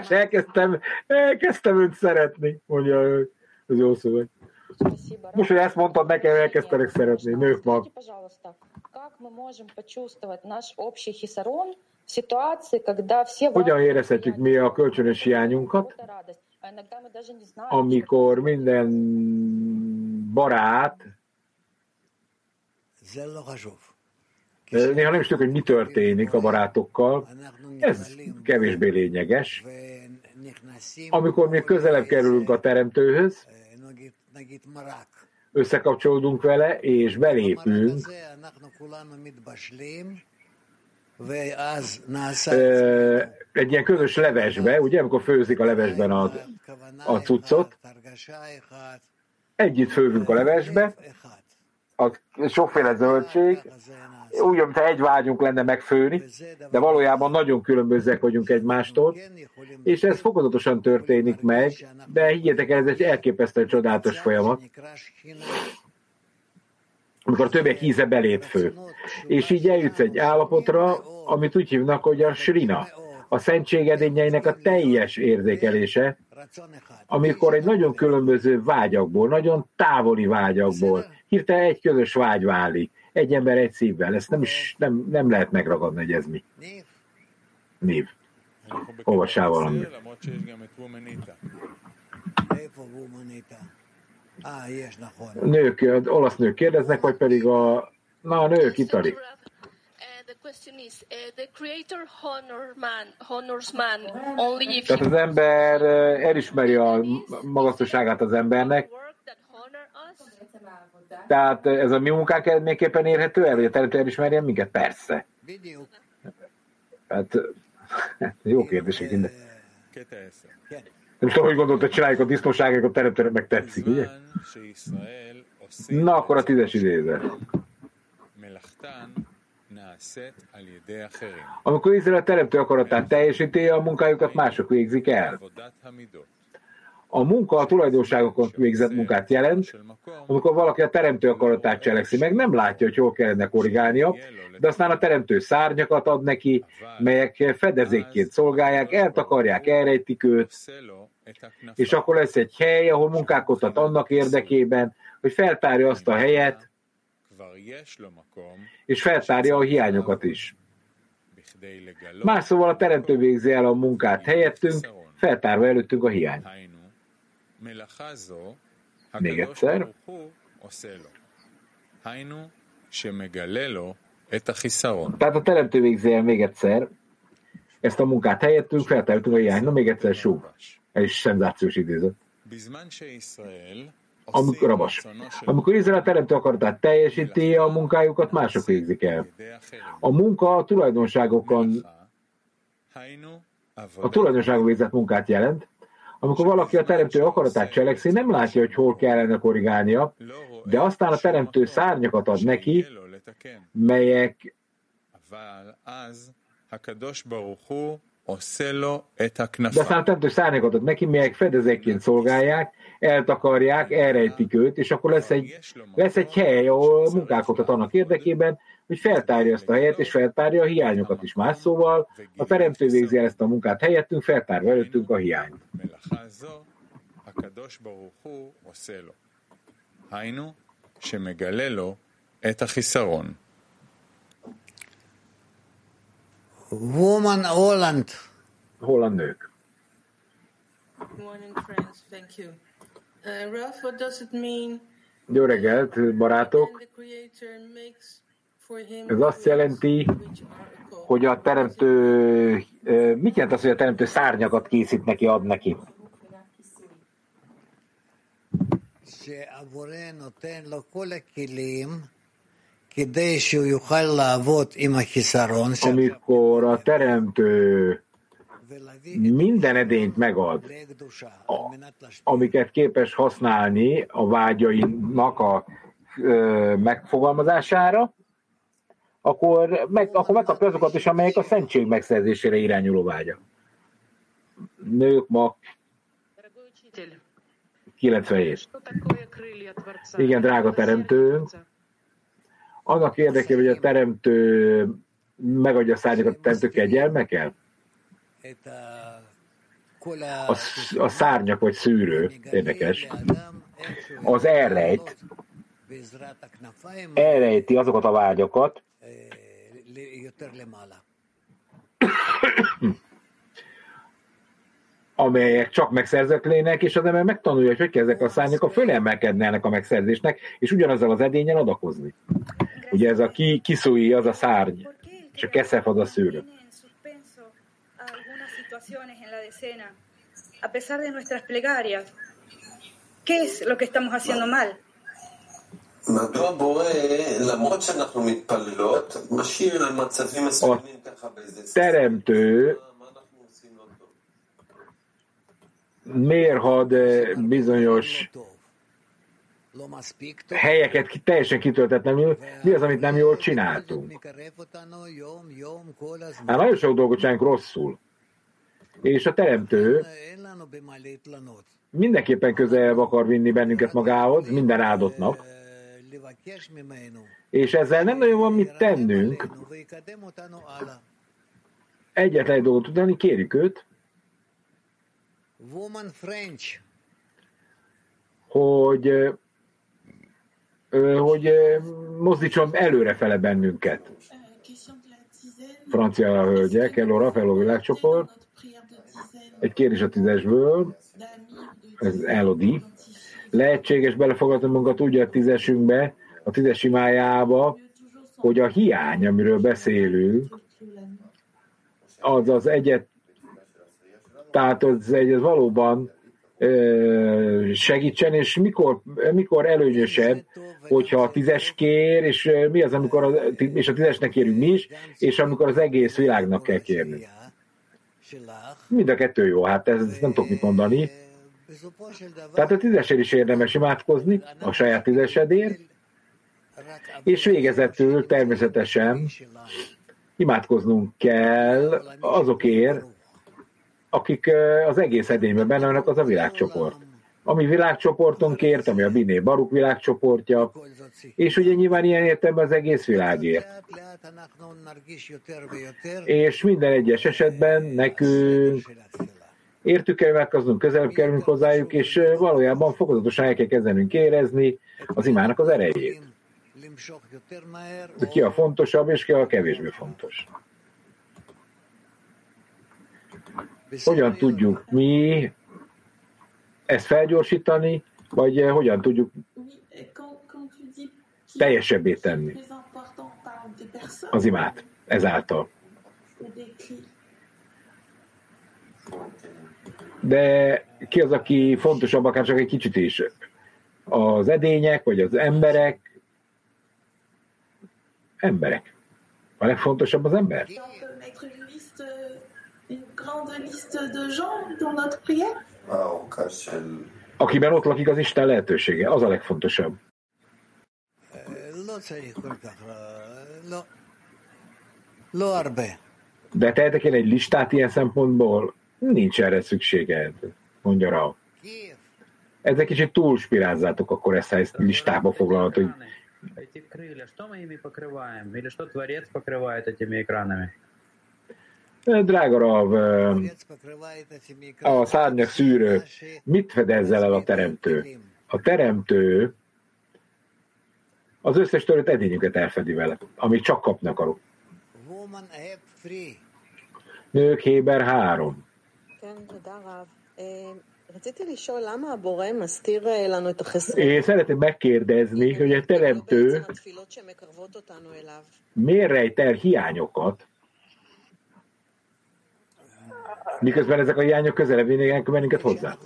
És elkezdtem, elkezdtem őt szeretni, mondja a hölgy. Ez jó szó vagy. Most, hogy ezt mondtad nekem, elkezdtek szeretni, nők mag. Hogyan érezhetjük mi a kölcsönös hiányunkat, amikor minden barát Néha nem is tudjuk, hogy mi történik a barátokkal. Ez kevésbé lényeges. Amikor mi közelebb kerülünk a teremtőhöz, összekapcsolódunk vele, és belépünk, egy ilyen közös levesbe, ugye, amikor főzik a levesben a, a cuccot, együtt főzünk a levesbe, a sokféle zöldség, úgy, mintha egy vágyunk lenne megfőni, de valójában nagyon különbözőek vagyunk egymástól, és ez fokozatosan történik meg, de higgyetek el, ez egy elképesztően csodálatos folyamat, amikor a többiek íze belét fő. És így eljutsz egy állapotra, amit úgy hívnak, hogy a srina, a szentségedényeinek a teljes érzékelése, amikor egy nagyon különböző vágyakból, nagyon távoli vágyakból hirtelen egy közös vágy válik egy ember egy szívvel. Ezt nem is nem, nem lehet megragadni, hogy ez mi. Név. Olvassál valamit. Nők, olasz nők kérdeznek, vagy pedig a... Na, a nők, itt alig. Tehát az ember elismeri a magasztosságát az embernek, tehát ez a mi munkánk eredményképpen érhető el, hogy a teremtő elismerje minket? Persze. Hát, jó kérdések minden. Nem tudom, hogy gondolt, hogy csináljuk a disznóságokat, a teremtőnek meg tetszik, ugye? Na, akkor a tízes idézet. Amikor Izrael teremtő akaratát teljesíti, a munkájukat mások végzik el. A munka a tulajdonságokon végzett munkát jelent, amikor valaki a teremtő akaratát cselekszi meg, nem látja, hogy hol kellene korrigálnia, de aztán a teremtő szárnyakat ad neki, melyek fedezékként szolgálják, eltakarják, elrejtik őt, és akkor lesz egy hely, ahol munkálkodhat annak érdekében, hogy feltárja azt a helyet, és feltárja a hiányokat is. Más szóval a teremtő végzi el a munkát helyettünk, feltárva előttünk a hiányt. Még egyszer. Tehát a teremtő végzi el még egyszer ezt a munkát helyettünk, feltártunk a hiányt. Na még egyszer sú. Ez is szenzációs idézet. Amikor, rabas. Amikor Izrael teremtő akaratát teljesíti, a munkájukat mások végzik el. A munka a tulajdonságokon a tulajdonságú végzett munkát jelent. Amikor valaki a teremtő akaratát cselekszi, nem látja, hogy hol kellene korrigálnia, de aztán a teremtő szárnyakat ad neki, melyek de aztán a teremtő szárnyakat ad neki, melyek fedezekként szolgálják, eltakarják, elrejtik őt, és akkor lesz egy, lesz egy hely, ahol munkálkodhat annak érdekében, hogy feltárja ezt a helyet, és feltárja a hiányokat is. Más szóval, a Teremtő végzi el ezt a munkát helyettünk, feltárva előttünk a hiányt. Woman Holland. Holland nők. Morning, friends. Thank you. Uh, Ralph, what does it mean? Jó reggelt, barátok! The creator makes ez azt jelenti, hogy a teremtő, mit jelent az, hogy a teremtő szárnyakat készít neki, ad neki? Amikor a teremtő minden edényt megad, amiket képes használni a vágyainak a megfogalmazására, akkor, meg, akkor megkapja azokat is, amelyek a szentség megszerzésére irányuló vágya. Nők ma 97. Igen, drága teremtő. Annak érdekében, hogy a teremtő megadja a szárnyakat a teremtő kegyelmekkel? A, a szárnyak vagy szűrő, érdekes, az elrejt, elrejti azokat a vágyakat, amelyek csak megszerzetlének, és az ember megtanulja, hogy hogy kell ezek a szárnyak fölemelkedni ennek a megszerzésnek, és ugyanazzal az edényen adakozni. Ugye ez a ki, kiszúi az a szárny, és a keszef az a a pesar de nuestras plegarias. ¿Qué es lo que estamos haciendo mal? A teremtő miért had bizonyos helyeket teljesen kitöltetlenül, mi az, amit nem jól csináltunk. Hát nagyon sok dolgot csinálunk rosszul. És a teremtő mindenképpen közelebb akar vinni bennünket magához, minden áldott. És ezzel nem nagyon van mit tennünk. Egyetlen egy dolgot tudni, kérjük őt, Woman French. hogy hogy mozdítson előrefele bennünket. Francia hölgyek, hello Rafaelo világcsoport. Egy kérés a tízesből, ez Elodie. Lehetséges belefogadni magunkat úgy a tízesünkbe, a tízes imájába, hogy a hiány, amiről beszélünk, az az egyet, tehát az egy az valóban segítsen, és mikor, mikor előnyösebb, hogyha a tízes kér, és mi az, amikor a, és a tízesnek kérünk mi is, és amikor az egész világnak kell kérnünk. Mind a kettő jó, hát ez nem tudok mit mondani. Tehát a tízesért is érdemes imádkozni, a saját tízesedért, és végezetül természetesen imádkoznunk kell azokért, akik az egész edényben benne vannak, az a világcsoport. Ami világcsoporton kért, ami a Biné Baruk világcsoportja, és ugye nyilván ilyen értem az egész világért. És minden egyes esetben nekünk értük el, megkezdünk közelebb kerülünk hozzájuk, és valójában fokozatosan el kell kezdenünk érezni az imának az erejét. Ki a fontosabb, és ki a kevésbé fontos. Hogyan tudjuk mi ezt felgyorsítani, vagy hogyan tudjuk teljesebbé tenni az imát ezáltal de ki az, aki fontosabb akár hát csak egy kicsit is? Az edények, vagy az emberek? Emberek. A legfontosabb az ember. Akiben ott lakik az Isten lehetősége, az a legfontosabb. De tehetek én egy listát ilyen szempontból? Nincs erre szükséged, mondja Rao. Ezek kicsit túl spirázzátok, akkor ezt, ha ezt listába foglalod, hogy Эти крылья, что мы ими покрываем? Или что Творец покрывает этими экранами? Drága Rav, a szárnyak szűrő, mit fedezzel el a teremtő? A teremtő az összes törött edényüket elfedi vele, amit csak kapni akarok. Woman have free. Nők Héber 3. Én szeretném megkérdezni, hogy a Teremtő miért rejt el hiányokat, miközben ezek a hiányok közelebb vinnének bennünket hozzá.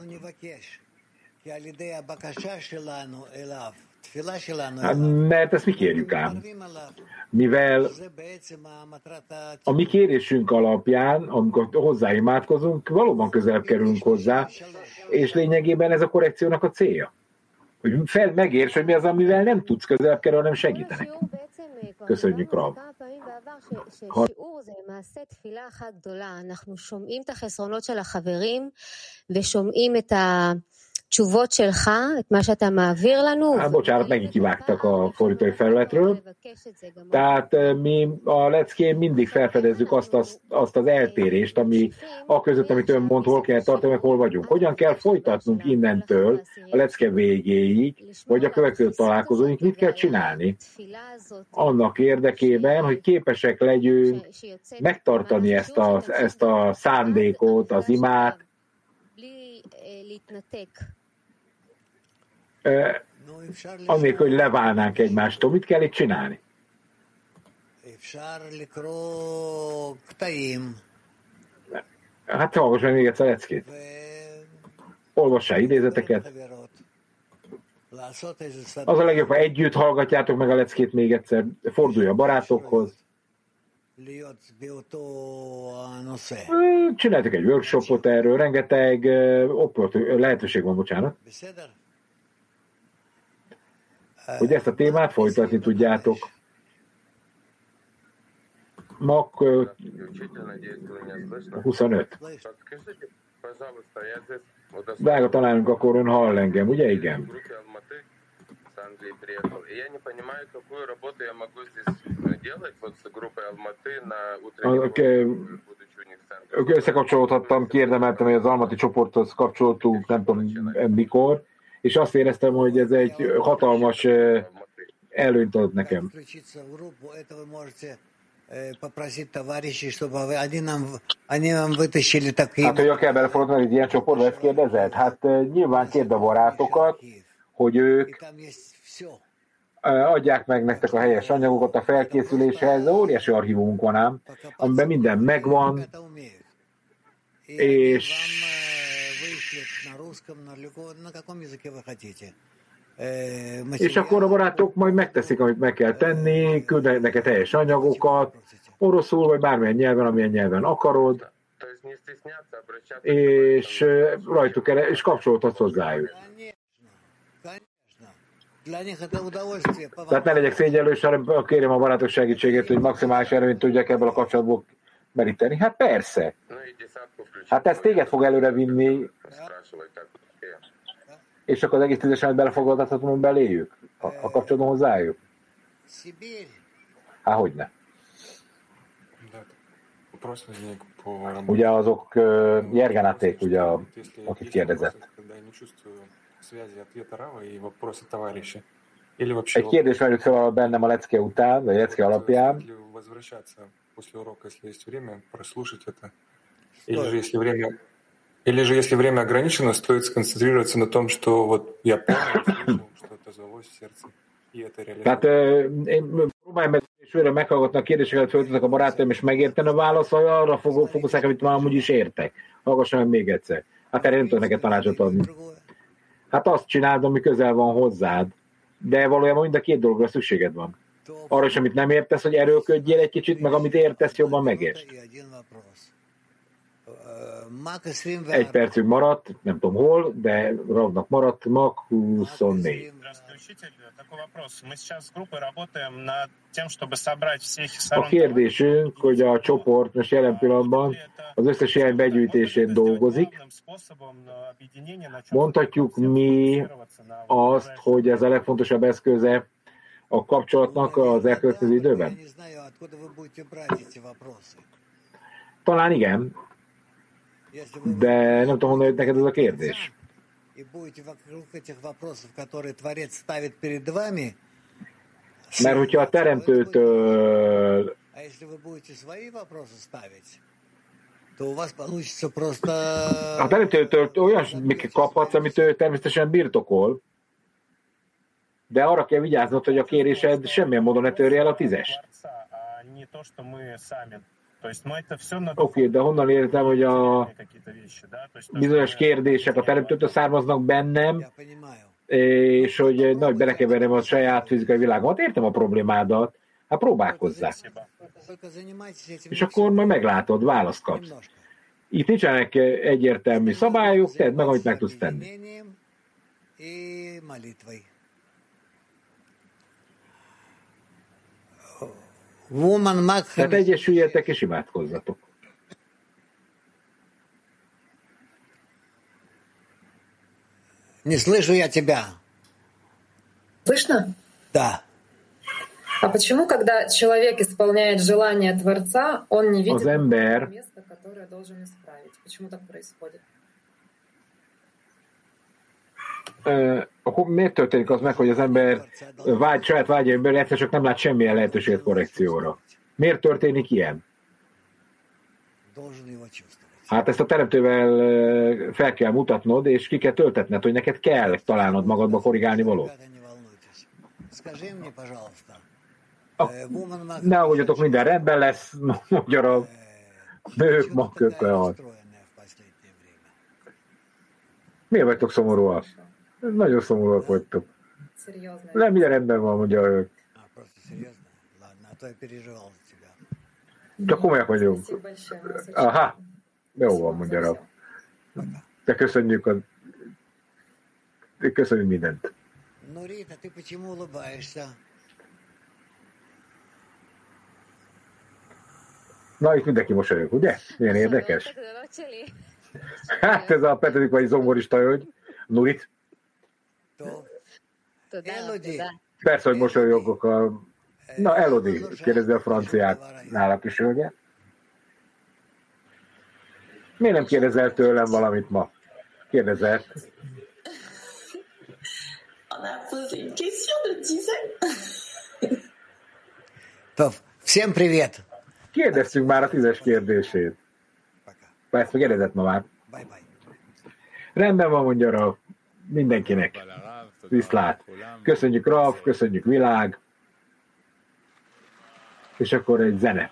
אנחנו נבקש, כי על ידי הבקשה שלנו אליו, תפילה שלנו Hát, אליו, mert ezt mi kérjük ám. מתקרבים אליו. Mivel זה בעצם מטרת ה... a mi kérésünk alapján, amikor hozzáimádkozunk, valóban közelebb kerülünk hozzá, és lényegében ez a korrekciónak a célja. Hogy fel, megérts, hogy mi az, amivel nem tudsz közelebb kerülni, hanem segítenek. köszönjük, Rav. כמה פעמים בעבר ש- ששיעור זה למעשה תפילה אחת גדולה. אנחנו שומעים את החסרונות של החברים ושומעים את התשובות Hát bocsánat, megint kivágtak a fordítói felületről. Tehát mi a leckén mindig felfedezzük azt az, azt az eltérést, ami a között, amit ön mond, hol kell tartani, meg hol vagyunk. Hogyan kell folytatnunk innentől a lecke végéig, vagy a következő találkozóink, mit kell csinálni? Annak érdekében, hogy képesek legyünk megtartani ezt a, ezt a szándékot, az imát, anélkül, hogy leválnánk egymástól. Mit kell itt csinálni? Hát hallgass meg még egyszer leckét. Olvassál idézeteket. Az a legjobb, ha együtt hallgatjátok meg a leckét még egyszer, fordulj a barátokhoz. Csináltak egy workshopot erről, rengeteg lehetőség van, bocsánat hogy ezt a témát folytatni tudjátok. Mak ö, 25. Подскажите, пожалуйста, я здесь вот Drága tanárunk, akkor ön hall engem, ugye? Igen. группе Алматы с Англии приехал. И я не понимаю, какую работу я могу здесь э, делать вот с группой Алматы на утреннем Oké, будучи у них в центре. összekapcsolódhattam, kérdemeltem, hogy az almati csoporthoz kapcsolódtunk, nem tudom eh, mikor, és azt éreztem, hogy ez egy hatalmas előnyt ad nekem. Hát, hogy a ebben fordulnak egy ilyen csoportba, ezt kérdezed? Hát э, nyilván kérd a barátokat, hogy ők э, adják meg nektek a helyes anyagokat a felkészüléshez. Óriási archívumunk van ám, amiben minden megvan, és és akkor a barátok majd megteszik, amit meg kell tenni, küldenek neked teljes anyagokat, oroszul, vagy bármilyen nyelven, amilyen nyelven akarod, és rajtuk erre, és kapcsolódhatsz hozzájuk. Tehát ne legyek szégyellős, hanem kérem a barátok segítségét, hogy maximális erőnyt tudjak ebből a kapcsolatból meríteni. Hát persze. Hát ez téged fog előre vinni, спрашивать, как успеем. és akkor az egész tízesemet belefogadhatom beléjük, a, a kapcsolatban hozzájuk. Сибирь. Hát hogy ne. Вопрос возник по работе. Ugye azok ö, Jergenáték, ugye, a- Если akit есть kérdezett. вопросы, когда я не чувствую связи ответа Рава и вопроса товарища. Или вообще Egy kérdés merült fel bennem a lecke után, vagy a lecke alapján, ли возвращаться после урока, если есть время, прослушать это. Или же если время или же если время ограничено, стоит сконцентрироваться на том, что вот я понял, услышал, что отозвалось в сердце, и это реализовать. Tehát ö, én próbálj meg és újra meghallgatni a kérdéseket, föltetek a barátaim, és megérteni a választ, vagy arra fog- fókuszálok, amit már amúgy is értek. Hallgassam meg még egyszer. Hát erre nem tudok neked tanácsot adni. Hát azt csináld, ami közel van hozzád. De valójában mind a két dologra szükséged van. Arra is, amit nem értesz, hogy erőlködjél egy kicsit, meg amit értesz, jobban megértsd. Egy percünk maradt, nem tudom hol, de Ravnak maradt, Mak 24. A kérdésünk, hogy a csoport most jelen pillanatban az összes ilyen begyűjtésén dolgozik. Mondhatjuk mi azt, hogy ez a legfontosabb eszköze a kapcsolatnak az elkövetkező időben? Talán igen, de nem tudom, honnan jött neked ez a kérdés. Mert hogyha a teremtőtől a teremtőtől olyan kaphatsz, amit ő természetesen birtokol, de arra kell vigyáznod, hogy a kérésed semmilyen módon ne törje el a tízest. Oké, okay, de honnan értem, hogy a bizonyos kérdések a teremtőtől származnak bennem, és hogy nagy belekeverem a saját fizikai világomat. Értem a problémádat, hát próbálkozzál. És akkor majd meglátod, választ kapsz. Itt nincsenek egyértelmű szabályok, tedd meg, amit meg tudsz tenni. Tehát egyesüljetek és imádkozzatok. Не слышу я тебя. Слышно? Да. А почему, когда человек исполняет желание Творца, он не видит ember место, которое должен исправить? Почему так происходит? Uh, akkor miért történik az meg, hogy az ember vágy, saját vágyaimból egyszer csak nem lát semmilyen lehetőséget korrekcióra? Miért történik ilyen? Hát ezt a teremtővel fel kell mutatnod, és ki kell töltetned, hogy neked kell találnod magadba korrigálni valót. Ne aggódjatok, minden rendben lesz, mondja a nők ma köklehalt. Miért vagytok szomorúak? Nagyon szomorúak vagytok. Nem, minden rendben van, mondja ő. Csak komolyak vagyunk. Aha, jó van, mondja Rab. De köszönjük a... Köszönjük mindent. Na, itt mindenki mosolyog, ugye? Milyen érdekes. Hát ez a Petrik vagy zongorista hölgy. Nurit. Persze, hogy mosolyogok a... Na, Elodie, kérdezi a franciát nálak is, hölgye. Miért nem kérdezel tőlem valamit ma? Kérdezel. Всем привет! Kérdeztünk már a tízes kérdését. Ezt meg kérdezett ma már. Rendben van, mondja Rav. Mindenkinek. Viszlát. Köszönjük Rav, köszönjük világ. És akkor egy zene.